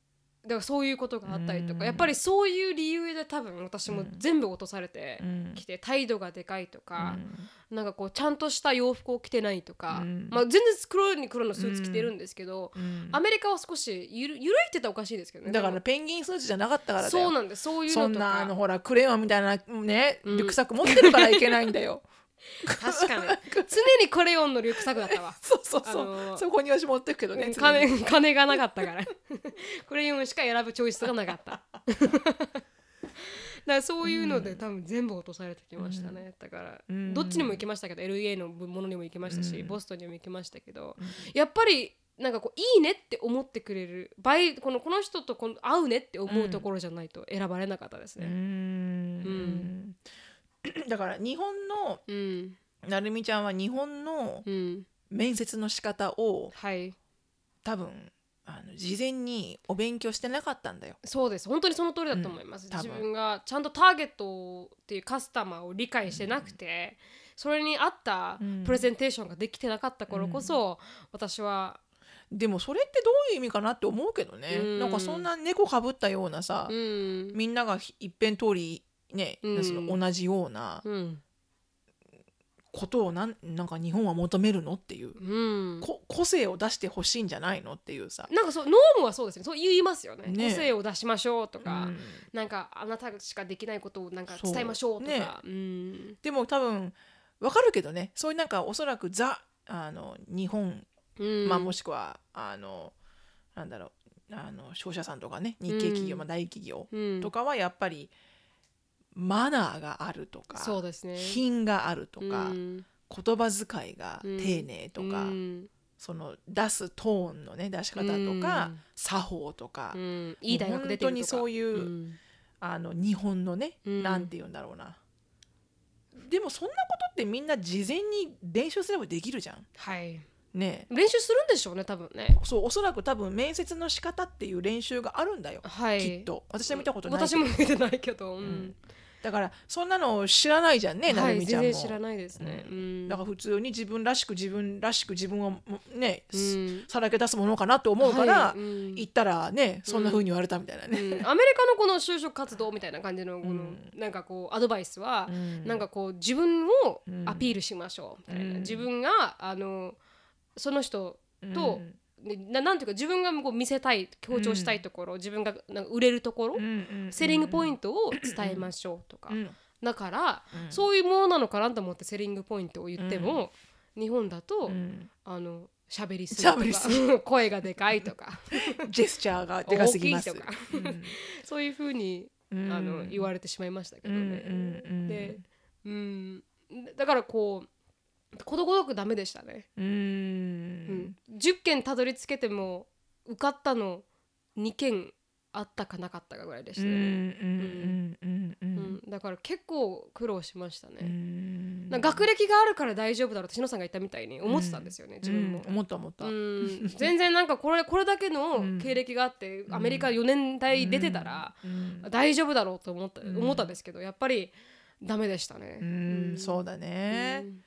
だからそういうことがあったりとうん。かやっぱりそういう理由で多分私も全部落とされてうん。きて態度がでかいとか、なんかこうちゃんとした洋服を着てないとか、うん。まあ、全然黒に黒のスーツ着てるんですけど、うん。アメリカは少しゆるゆるいってたらおかしいですけどね。だからペンギンスーツじゃなかったからそうなんです。そういうそんのとか。なあのほらクレヨンみたいなねうん。リュックサック持ってるからいけないんだよ。確かに。[LAUGHS] 常にクレヨンのリュックサックだったわ。[LAUGHS] そうそうそう、あのーそこに私持ってくけどね。金 [LAUGHS] 金がなかったから。クレヨンしか選ぶチョイスがなかった。だからそういうので、多分全部落とされてきましたね、だから、うん。どっちにも行きましたけど LA のものにも行きましたし、うん。ボストンにも行きましたけど、やっぱりなんかこういいねって思ってくれるバイこのこの人とこの合うねって思うところじゃないと選ばれなかったですね。ん [CLEARS THROAT] だから日本のうん、なるみちゃんは日本のうん、面接の仕方をはい。多分あの事前にお勉強してなかったんだよ。そうです。本当にその通りだと思います、うん自分がちゃんとターゲットっていうカスタマーを理解してなくて、それに合ったうん。プレゼンテーションができてなかった頃こそ、私は、でもそれってどういう意味かなって思うけどね、うん。なんかそんな猫かぶったようなさ、うん。みんなが一遍通りね、うん。その同じようなうん。ことをなんなんか日本は求めるのっていう、うん、こ個性を出してほしいんじゃないのっていうさ。なんかそうノームはそうですね。そう言いますよね。ね。個性を出しましょうとか、うん。なんかあなたしかできないことをなんか伝えましょうとか。ね。うん。でも多分わかるけどね。そういうなんかおそらくザあの日本、うん。まあ、もしくはあのなんだろうあの商社さんとかね日系企業、うん。まあ、大企業うん。とかはやっぱりマナーがあるとか、そうですね。品があるとか、うん。言葉遣いが丁寧とか、うん。その出すトーンのね出し方とか、うん。作法とか、うん。いい大学出てるとか。本当にそういううん。あの日本のね、うん。なんて言うんだろうな。でもそんなことってみんな事前に練習すればできるじゃん。はい。ね。練習するんでしょうね多分ね。そうおそらく多分面接の仕方っていう練習があるんだよ、はい。きっと。私は見たことない私も見てないけど、うん。んだからそんなの知らないじゃんね、なはいるみちゃんも。全然知らないですね、ううん。だから普通に自分らしく自分らしく自分をね、うん。さらけ出すものかなと思うから、はいうん。行ったらねそんな風に言われたみたいなね、うん。アメリカのこの就職活動みたいな感じのこの、うん。なんかこうアドバイスは、うん。なんかこう自分をアピールしましょうみたいな、うん。自分があのその人と、ねななんていうか自分がこう見せたい強調したいところ、自分がなんか売れるところ、セリングポイントを伝えましょうとか、うん。だから、うん。そういうものなのかなと思ってセリングポイントを言っても、日本だと、うん。あの喋りすぎと喋りすか声がでかいとか。[LAUGHS] ジェスチャーがでかすぎます。とか。[LAUGHS] そういうふうに、うん。あの言われてしまいましたけどうんね。うんうん。でうん。だからこうことごとくダメでしたね。うん。うん、10件たどり着けても受かったの2件あったかなかったかぐらいでしただから結構苦労しましたね。学歴があるから大丈夫だろうって篠さんが言ったみたいに思ってたんですよね、自分も。うん。思った思った。うん。全然なんかこれ [LAUGHS] これだけうん。の経歴があって、アメリカ4年代出てたら、うん。大丈夫だろうと思った,、ん。思ったんですけどやっぱりダメでしたね。うん。そうだね。うん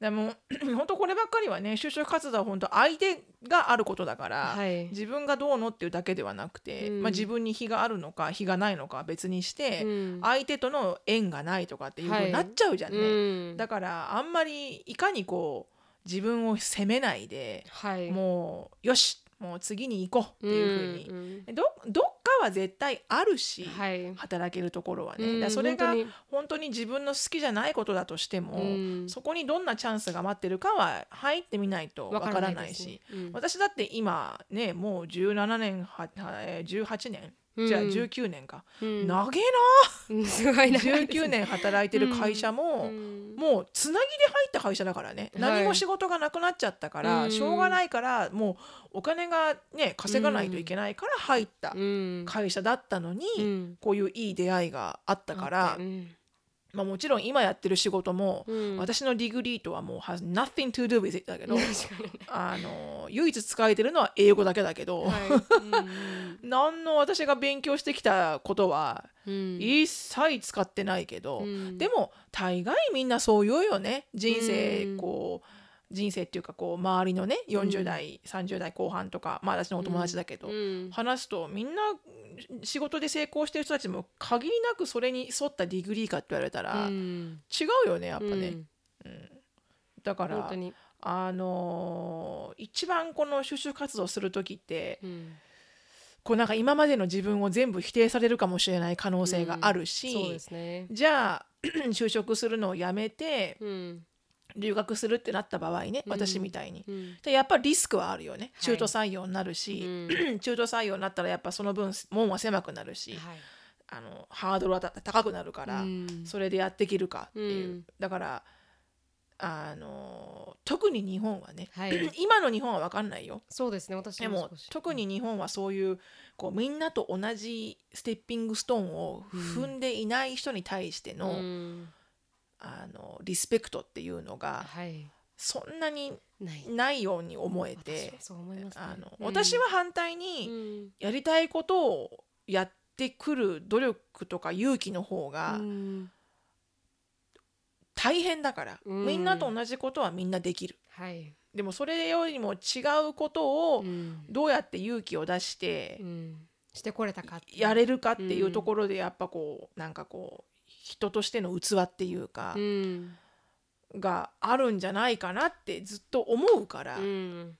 でも [CLEARS THROAT] 本当こればっかりはね就職活動は本当相手があることだから、はい。自分がどうのっていうだけではなくて、うん。まあ、自分に非があるのか非がないのかは別にして、うん。相手との縁がないとかっていうふうになっちゃうじゃんね、うん。だからあんまりいかにこう自分を責めないではい。もうよしもう次に行こうっていうふうに、んどどっかは絶対あるし、はい。働けるところはね、うんだそれが本当に。自分の好きじゃないことだとしても、うん。そこにどんなチャンスが待ってるかは入ってみないとわからないし。ね。うん。私だって今ねもう17年ははえー18年、じゃあうん。19年か、うん。長えうんすごいな長いですね。19年働いてる会社も、うん。もうつなぎで入った会社だからね、はい。何も仕事がなくなっちゃったから、うん。しょうがないからもうお金がね稼がないといけないから入ったうん。会社だったのに、うん。こういういい出会いがあったから、うんまあ、もちろん今やってる仕事も、うん。私の degree とはもう has nothing to do with it だけどあの唯一使えてるのは英語だけだけど、はい。[LAUGHS] うん。何の私が勉強してきたことはうん。一切使ってないけど、うん。でも大概みんなそう言うよね。人生うん。こう人生っていうかこう周りのね40代、30代後半とかまあ私のお友達だけど、うん。話すとみんな仕事で成功してる人たちも限りなくそれに沿った degree かって言われたら、うん。違うよねやっぱね、うん。だからあのー一番この就職活動する時ってうんこうなんか今までの自分を全部否定されるかもしれない可能性があるし、ねじゃあ就職するのをやめてうん留学するってなった場合ねうん。私みたいに。うん。でやっぱリスクはあるよね。はい。中途採用になるし、うん。[CLEARS THROAT] 中途採用になったらやっぱその分門は狭くなるし、はい。あのハードルはた高くなるから、うん。それでやっていけるかっていう、うん。だからあの特に日本はね、はい。[CLEARS THROAT] 今の日本は分かんないよ。そうですね私でも特に日本はそういうこうみんなと同じステッピングストーンを踏んでいない人に対しての,、うんあのリスペクトっていうのがはい。そんなにない。ように思え私て私は反対うにん。やりたいことをやってくる努力とか勇気の方がうん。大変だから、うん。みんなと同じことはみんなできる。はい。でもそれよりも違うことをうん。どうやって勇気を出してうん。してこれたかやれるかっていうところでやっぱこうなんかこう人としての器っていうかうん。があるんじゃないかなってずっと思うからうん。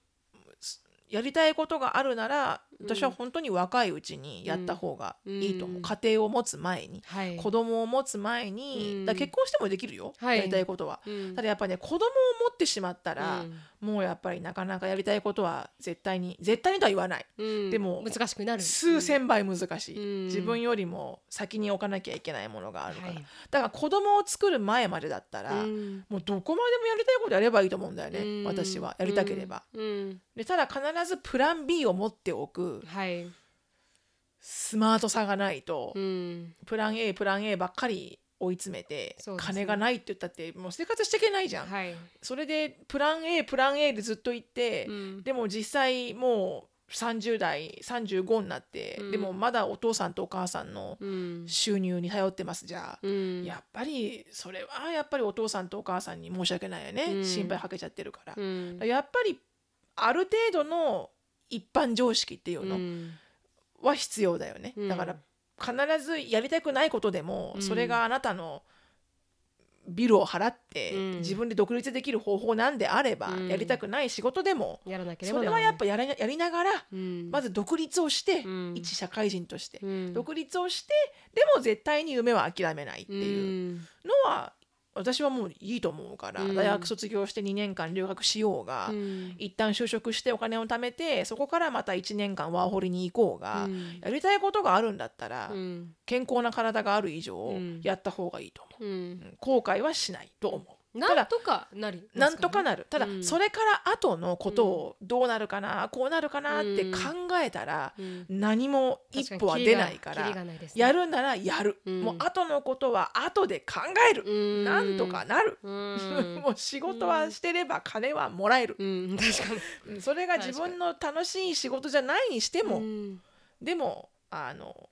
やりたいことがあるならうん私は本当に若いうちにやった方がいいと思う。うん。家庭を持つ前にはい。子供を持つ前にうん。だ結婚してもできるよはい。やりたいことは。うん。ただやっぱね子供を持ってしまったらうん。もうやっぱりなかなかやりたいことは絶対に絶対にとは言わない。うん。でも難しくなる。数千倍難しい、うん。自分よりも先に置かなきゃいけないものがあるから、はい。だから子供を作る前までだったら、うん。もうどこまでもやりたいことやればいいと思うんだよね、うん。私は。やりたければ、うん。でただ必ずプラン B を持っておくはい。スマートさがないと、うん。プラン A プラン A ばっかり追い詰めて、ね。金がないって言ったってもう生活していけないじゃん、はい。それでプラン A プラン A でずっと言って、うん。でも実際もう30代35になって、うん。でもまだお父さんとお母さんのうん。収入に頼ってます。じゃあ、うん。やっぱりそれはやっぱりお父さんとお母さんに申し訳ないよね、うん。心配かけちゃってるから、うん。やっぱりある程度の一般常識っていうのうん。は必要だよね、うん。だから必ずやりたくないことでも、うん。それがあなたのビルを払って、うん。自分で独立できる方法なんであれば、うん。やりたくない仕事でも、やらなければそれはやっぱやらやりながら、うん。まず独立をして、うん。一社会人として、うん。独立をしてでも絶対に夢は諦めないっていうのは、私はもういいと思うから、うん。大学卒業して2年間留学しようが、うん。一旦就職してお金を貯めてそこからまた1年間ワーホリに行こうが、うん。やりたいことがあるんだったら、うん。健康な体がある以上、うん。やった方がいいと思う、後悔はしないと思う。なんとかなりますなんとかなる。ただ、うん。それから後のことをどうなるかな、こうなるかなって考えたら、うん。何も一歩は出ないからねやるならやる、うん。もう後のことは後で考える、うん。なんとかなる、うん。[LAUGHS] もう仕事はしてれば金はもらえる、それが自分の楽しい仕事じゃないにしても、うん。でもあの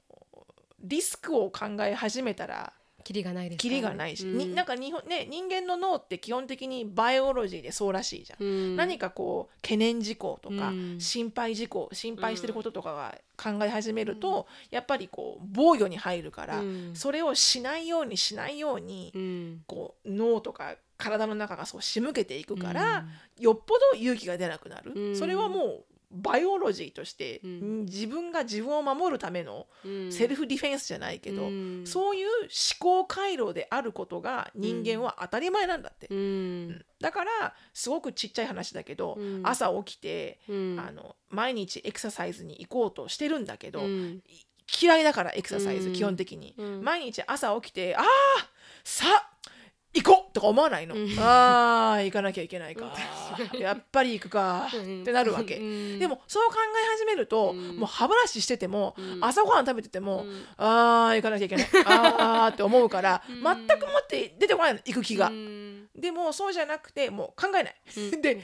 リスクを考え始めたらキリがないですキリがないし、になんか、か日本、ね、人間の脳って基本的にバイオロジーでそうらしいじゃん。うん。何かこう懸念事項とか、うん。心配事項心配してることとかが考え始めると、やっぱりこう防御に入るから、うん。それをしないようにしないように、うん。こう脳とか体の中がそう仕向けていくから、よっぽど勇気が出なくなる、うん。それはもうバイオロジーとして、うん。自分が自分を守るためのうん。セルフディフェンスじゃないけど、うん。そういう思考回路であることが人間は当たり前なんだって。うん。だからすごくちっちゃい話だけど、うん。朝起きて、うん。あの毎日エクササイズに行こうとしてるんだけど、うん。嫌いだからエクササイズ、うん。基本的に、うん。毎日朝起きてああさあ行こうとか思わないの、うん。ああ行かなきゃいけないか。やっぱり行くか。うん。ってなるわけ、うん。でもそう考え始めると、うん。もう歯ブラシしてても、うん。朝ごはん食べてても、うん。ああ行かなきゃいけない。ああって思うから、うん。全くもって出てこないの行く気が、うん。でもそうじゃなくてもう考えない、うん。で考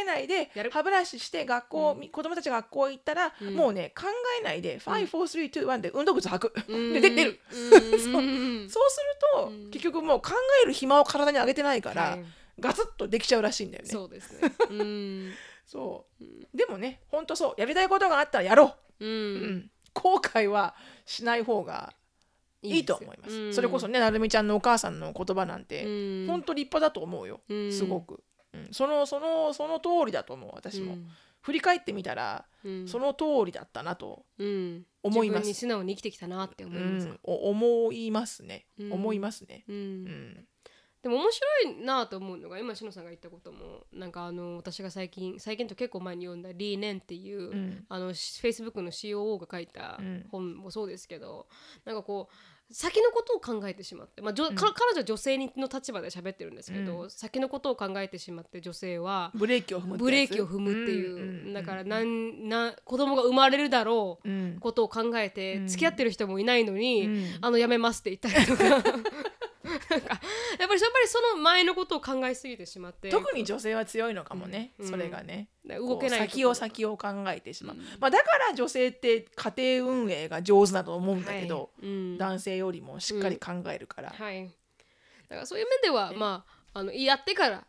えない。で歯ブラシして学校、うん。子供たちが学校行ったら、うん。もうね考えないで54321で運動靴履く、うん。[LAUGHS] で出てる、[LAUGHS] うん。そうすると、うん。結局もう考える暇を体にあげてないから、はいガツッとできちゃうらしいんだよねそうですねうんそうでもねほんとそうやりたいことがあったらやろうう、うん、後悔はしない方がいいと思いますうんそれこそねなるみちゃんのお母さんの言葉なんて、うんほんと立派だと思うよ、うすごく、うん、そのそのその通りだと思う私も、振り返ってみたら、うんその通りだったなと、思います自分に素直に生きてきたなって思いますん、思いますね、うん思いますね、うんうんでも面白いなと思うのが今しのさんが言ったこともなんかあの私が最近最近と結構前に読んだリーネンっていう、うん。あのフェイスブックの COO が書いたうん。本もそうですけど、なんかこう先のことを考えてしまって、まあ、彼女は女性の立場で喋ってるんですけど、う先のことを考えてしまって女性はブレーキを踏むブレーキを踏むっていう、んんんだからなんな子供が生まれるだろううん。ことを考えてうん。付き合ってる人もいないのに、うん。あのやめますって言ったりとかなんかやっぱりやっぱりその前のことを考えすぎてしまって。特に女性は強いのかもね、うん。それがね、動けない先を先を考えてしまう、うん。まあ、だから女性って家庭運営が上手だと思うんだけど、はいうん。男性よりもしっかり考えるから、はい、だからそういう面では、まああのやってから、うん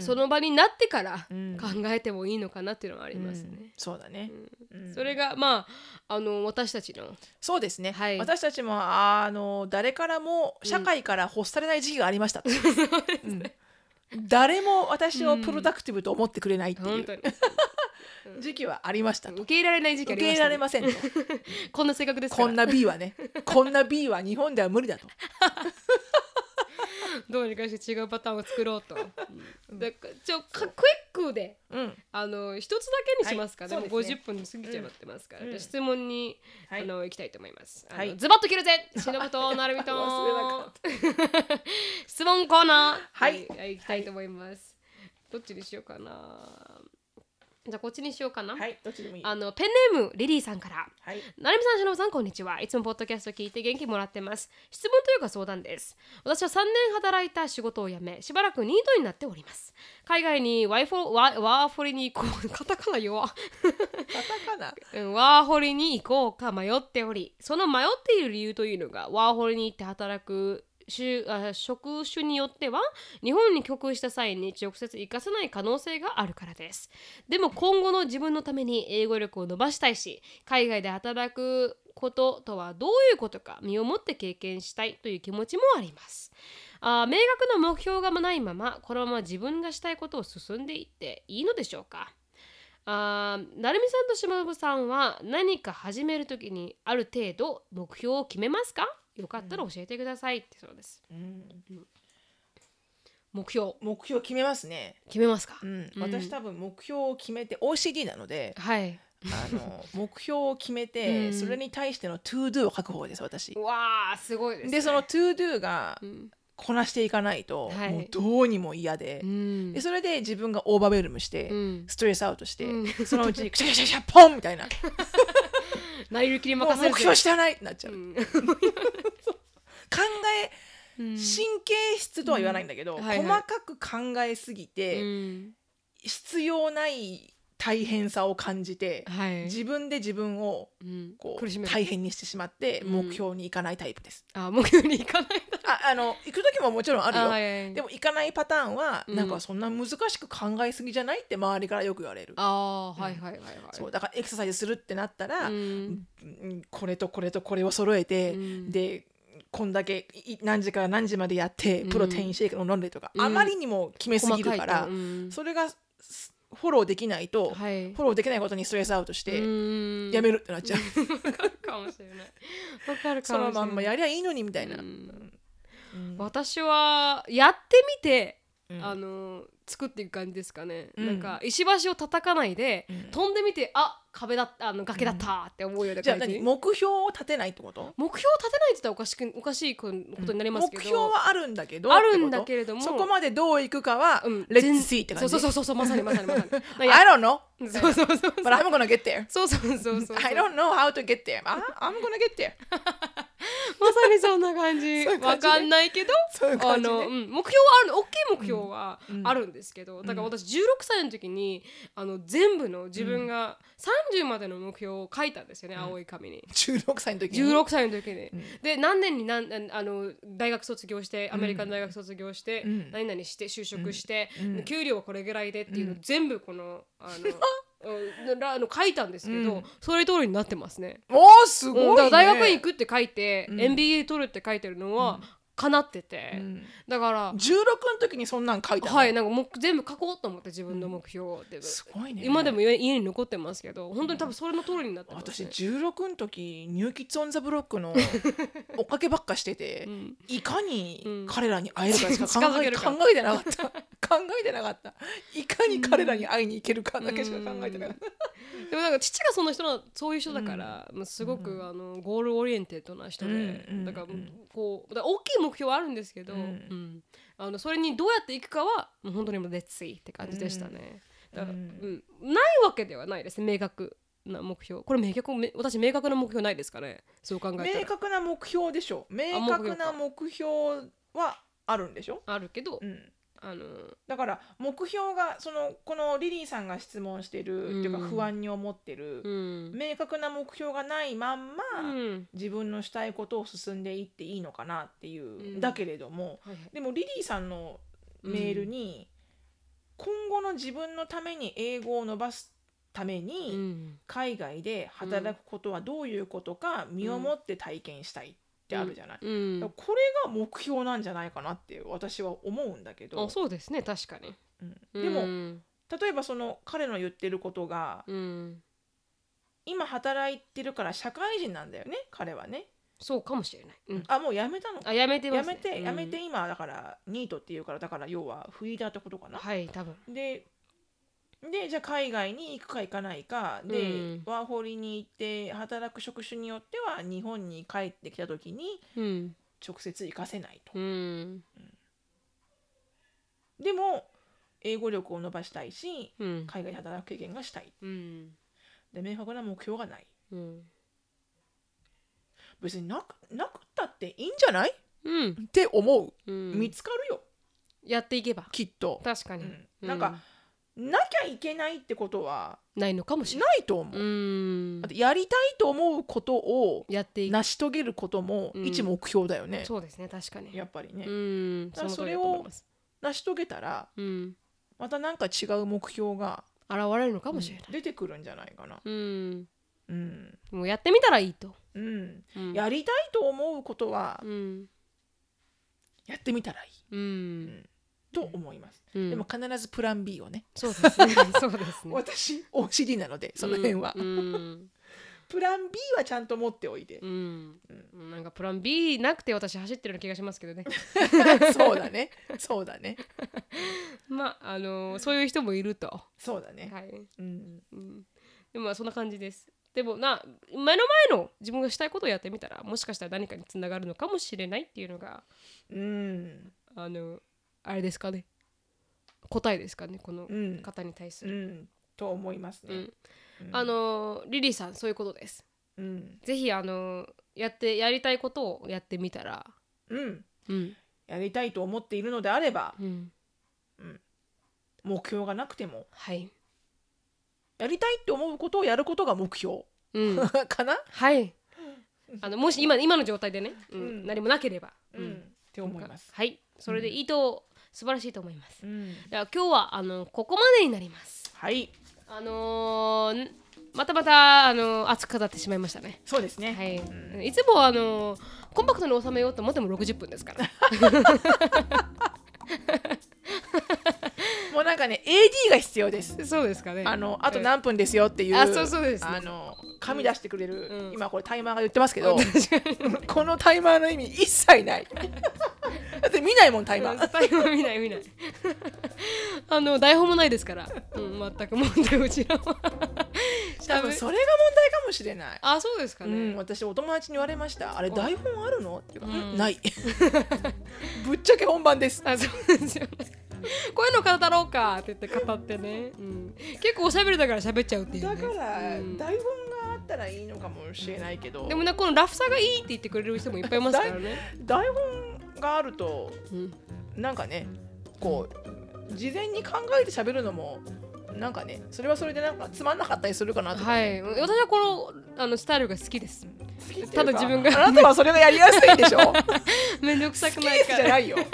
その場になってからうん。考えてもいいのかなっていうのはありますうん。ね。そうだね、うん。それがまああの私たちの。そうですね、はい。私たちもあの誰からも社会から欲されない時期がありました [LAUGHS] 誰も私をプロダクティブと思ってくれないっていう。本当に。時期はありましたと。受け入れられない時期あ受けりま入れられしたね、ませんと。[LAUGHS] こんな性格ですから。こんな B はね。こんな B は日本では無理だと [LAUGHS] [LAUGHS] どうにかして違うパターンを作ろうと、うん。だからちょかクイックでうん。あの一つだけにしますか、はい。でもそうですね50分過ぎちゃってますから、うんじゃあ質問に、はいあの行きたいと思います。あのはいズバッと切るぜ。しのぶとなるみと。[LAUGHS] 忘れなか [LAUGHS] 質問コーナー。はい。はい、行きたいと思います。どっちにしようかな。じゃあこっちにしようかな。はいどっちでもいいあのペンネームリリーさんから。はいなるみさん、しのぶさん、こんにちは。いつもポッドキャスト聞いて元気もらってます。質問というか相談です。私は3年働いた仕事を辞め、しばらくニートになっております。海外にワイフォワワーホリに行こう。カタカナ弱。カタカナ？[LAUGHS] うんワーホリに行こうか迷っており、その迷っている理由というのが、ワーホリに行って働く種あ職種によっては日本に帰国した際に直接活かせない可能性があるからです。でも今後の自分のために英語力を伸ばしたいし海外で働くこととはどういうことか身をもって経験したいという気持ちもあります。あ明確な目標がないままこのまま自分がしたいことを進んでいっていいのでしょうか。あーなるみさんとしまぶさんは何か始めるときにある程度目標を決めますか？よかったら教えてくださいってそうです。うん。目標。目標決めますね。決めますか、うん。うん。私多分目標を決めて OCD なのではい。あの [LAUGHS] 目標を決めて、うん。それに対しての to do を書く方です私。うわあすごいです、ね。でその to do がうん、こなしていかないと、はい。もうどうにも嫌で,、うん。でそれで自分がオーバーベルムして、うん。ストレスアウトして、うん。そのうちにクシャクシャクシャポンみたいな。[LAUGHS] なりるきり任せる目標してないってなっちゃう、うん考えうん神経質とは言わないんだけど、うん。はいはい。細かく考えすぎて、うん。必要ない大変さを感じて、はい。自分で自分をうん。こう苦しめる大変にしてしまってうん。目標に行かないタイプです。あ目標に行かないああの行く時ももちろんあるよ、あはいはいでも行かないパターンは、うん。なんかそんな難しく考えすぎじゃないって周りからよく言われる、あーはいはいはいはい。そうだからエクササイズするってなったら、うん。うんこれとこれとこれを揃えて、うん。でこんだけい何時から何時までやってうん。プロテインシェイクを飲んでとか、うん。あまりにも決めすぎるから、うん。それがすフォローできないと、はい。フォローできないことにストレスアウトして、うん。やめるってなっちゃう、わかるかもしれない。わかるかそのもしれない。まんまやりゃいいのにみたいな、私はやってみて、うん。あの作っていく感じですかね、うん。なんか石橋を叩かないで、うん。飛んでみてあ壁だったあの崖だったって思うようなじゃあ感じ、何？目標を立てないってこと？目標を立てないって言ったらおかしくおかしいことになりますけど、目標はあるんだけどあるんだけれども。そこまでどういくかは、うん Let's 全 see って感じ？そうそうそうそうまさにまさにまさに。[LAUGHS] I don't know そうそうそうそう。But I'm gonna get there そうそうそうそう I don't know how to get there I- I'm gonna get there [LAUGHS] まさにそんな感じ。そういう感じね。わかんないけどそういう感じね。あの、うん、目標はある大きい目標はうん。あるんですけど、だから私16歳の時にあの全部の自分が30までの目標を書いたんですよね、青い紙に。16歳の時に？16歳の時に、うん。で何年に何あの大学卒業してアメリカの大学卒業して、うん。何々して就職して、うん。給料はこれぐらいでっていうの全部このあのうんらあの書いたんですけど、うん。それ通りになってますね。おーすごい、ね。大学院行くって書いて、うん。MBA 取るって書いてるのは、叶ってて、うん。だから、16の時にそんなん書いたの？はいなんかもう全部書こうと思って自分の目標って、すごいね。今でも家家に残ってますけど本当に多分それの通りになってます、私ね、16の時 New Kids on the Block の [LAUGHS] 追っかけばっかしてて、うん。いかにうん彼らに会えるかしか近考え,、考えてなかった。考えてなかった。いかに彼らに会いに行けるかだけしか考えてなかった、でもなんか父がその人のそういう人だから、まあすごく、あの goal-oriented な人で、うんうんだからうんこうだ大きい目標はあるんですけど、うん。うん。あのそれにどうやっていくかはもう本当にもう Let's see って感じでしたね。だからうん。うん。ないわけではないです。ね明確な目標。これ明確め私明確な目標ないですかね。そう考えたら。明確な目標でしょ。明確な目標はあるんでしょ、あるけど、うん、あのだから目標がそのこのリリーさんが質問してる、うんっていうか不安に思ってる、うん、明確な目標がないまんま、うん。自分のしたいことを進んでいっていいのかなっていう、うん。だけれどもはいはい。でもリリーさんのメールに、今後の自分のために英語を伸ばすために、うん。海外で働くことはどういうことか身をもって体験したい。ってあるじゃない。うん。だからこれが目標なんじゃないかなって私は思うんだけど。あ、そうですね。確かに。うん。でも、うん。例えばその彼の言ってることがうん、今働いてるから社会人なんだよね彼はね。そうかもしれない、うん、あもう辞めたの。かあやめてまやめてやめうんて今だからニートっていうからだから要はフリーダーってことかな。はい多分。ででじゃあ海外に行くか行かないか。で、うん。ワーホリに行って働く職種によっては日本に帰ってきた時にうん。直接行かせないと。うん。でも英語力を伸ばしたいしうん。海外で働く経験がしたい。うん。で明確な目標がない。うん。別になくなくったっていいんじゃない？うん。って思う、うん。見つかるよ。やっていけば。きっと、確かに、うん。なんかなきゃいけないってことはないのかもしれない。ないと思う、うん。あとやりたいと思うことをやっていく。成し遂げることもうん。一目標だよね、そうですね確かに。やっぱりね、うん。だからその通りだと思います。成し遂げたらうん。またなんか違う目標が現れるのかもしれない。出てくるんじゃないかな。うん。うん、もうやってみたらいいと。うん、うん。やりたいと思うことはうん。やってみたらいい。うんと思います、うん。でも必ずプラン B をねそうですね。そうですね。[LAUGHS] 私 OCD なのでその辺は、うん。プラン B はちゃんと持っておいて。う、ん、なんかプラン B なくて私走ってる気がしますけどね。[LAUGHS] そうだね。そうだね。[LAUGHS] まああのそういう人もいると。そうだね、はい、うん、うん、でもまあそんな感じです。でもな目の前の自分がしたいことをやってみたらもしかしたら何かにつながるのかもしれないっていうのがうん。あのあれですかね。答えですかねこのうん。方に対すうる、ん。と思いますね、うん。うん。あのリリーさんそういうことです。うん、ぜひあのやってやりたいことをやってみたら。うん、うん。やりたいと思っているのであればうん。目標がなくても。はい。やりたいって思うことをやることが目標。うん。[LAUGHS] かな、はい。あのもし今今の状態でね、うん。うん。何もなければ、うん。て思います。はい。それでいいと、素晴らしいと思います。うん、では今日はあのここまでになります。はい、あのーまたまたあの熱く語ってしまいましたね。そうですね。はい、いつもあのコンパクトに収めようと思っても60分ですから。[LAUGHS] もうなんかね AD が必要です。そうですかね。あのあと何分ですよっていう、あそうそうです。ねあの紙出してくれる、うん。今これタイマーが言ってますけど、[LAUGHS] このタイマーの意味一切ない。て見ないもんタイマー。タイマー見ない見ない。[LAUGHS] あの台本もないですから、うん、全く問題うちらは多分喋それが問題かもしれない。あそうですかうね、ん、私お友達に言われました。あれ台本あるの？っていうか、うん。ない。[LAUGHS] ぶっちゃけ本番です。あそうですよ。ねこういうの語ろうかって言って語ってね、うん、結構おしゃべりだから喋っちゃうっていう、ね、だから、うん。台本があったらいいのかもしれないけど、でもねこのラフさがいいって言ってくれる人もいっぱいいますからね、台本があるとうん、なんかねこう事前に考えて喋るのもなんかねそれはそれでなんかつまんなかったりするかなとか、はい。私はこのあのスタイルが好きです。ただ自分が。あなたはそれがやりやすいんでしょ？好 [LAUGHS] めんどくさくないから。じゃないよ。[LAUGHS]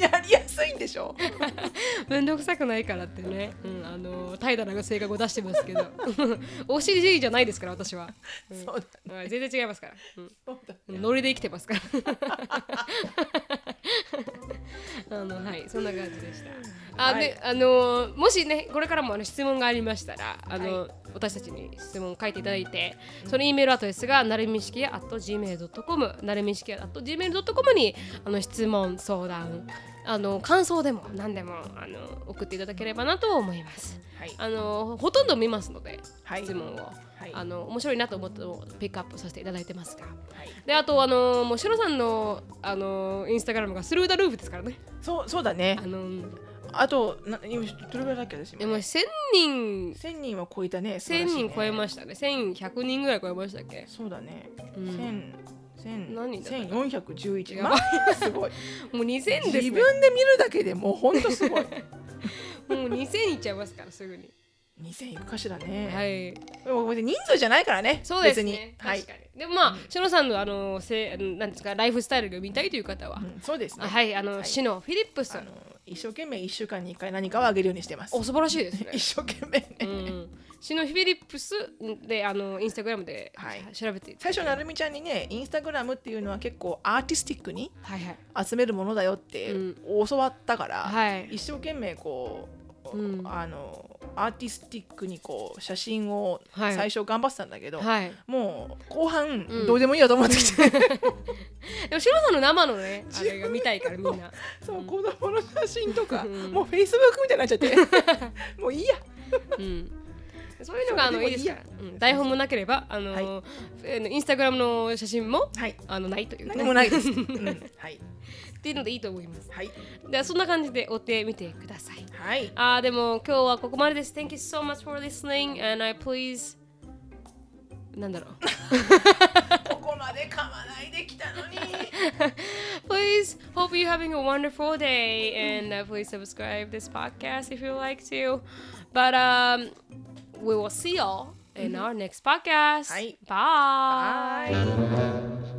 やりやすいんでしょ？[LAUGHS] めんどくさくないからってね、うん、あの怠惰な性格を出してますけど。OCD じゃないですから私は、うん。そうだはい全然違いますから、うん。ノリで生きてますから。あのはいそんな感じでしたあ、はい。であのもしねこれからもあの質問がありましたらあの、は私たちに質問を書いていただいてその E メールアドレスがなるみしきや at gmail.com なるみしきや at gmail.com にあの質問相談あの感想でも何でもあの送っていただければなと思います。はい。あのほとんど見ますので、はい。質問を、はい。あの面白いなと思ってピックアップさせていただいてますが。はい。であとあのもうシロさんのあのインスタグラムがスルーダルーフですからね。そうそうだね。あのあとな今どれぐらいだっけ私でも今1000人。1000人は超えたね1000人超えすましたね。1100人ぐらい超えましたっけ？そうだね、うん。千千何人だった？か1411やばい。まあすごい。[LAUGHS] もう2000ですね。自分で見るだけでもうほんとすごい。[LAUGHS] もう2000いっちゃいますからすぐに。2000いくかしらね、はい。でも人数じゃないからねそうです別に。ねはい。確かに。でもまあシロさんのあのせなんですかライフスタイルが見たいという方は。うんそうですね。あはいあのはい。シノフィリップス。あの一生懸命1週間に1回何かをあげるようにしてます。お素晴らしいですね。[LAUGHS] 一生懸命ね、うんシノフィリップスであのインスタグラムではい。調べて最初なるみちゃんにねインスタグラムっていうのは結構アーティスティックにはいはい。集めるものだよってうん。教わったから、はい。一生懸命こう、うん。あのアーティスティックにこう写真をはい。最初頑張ってたんだけど、はい。もう後半うん。どうでもいいやと思ってきて、[LAUGHS] でもシロさんの生のねあれが見たいからみんな。[LAUGHS] そう子供の写真とか、うん。もうフェイスブックみたいになっちゃって。[LAUGHS] もういいや。うん。そういうのがあのいいですか。ら、うん。台本もなければあの、はい。えーインスタグラムの写真もはい。あのないという、ね、何もないです、うん、はいっていうのでいいと思いますはいではそんな感じで追ってみてくださいはいあーでも今日はここまでです Thank you so much for listening and I please [LAUGHS] [LAUGHS] なんだろうここまで噛まないできたのに please hope you're having a wonderful day and uh, please subscribe this podcast if you like to but um we will see y'all in our next podcast Hi. bye. Bye.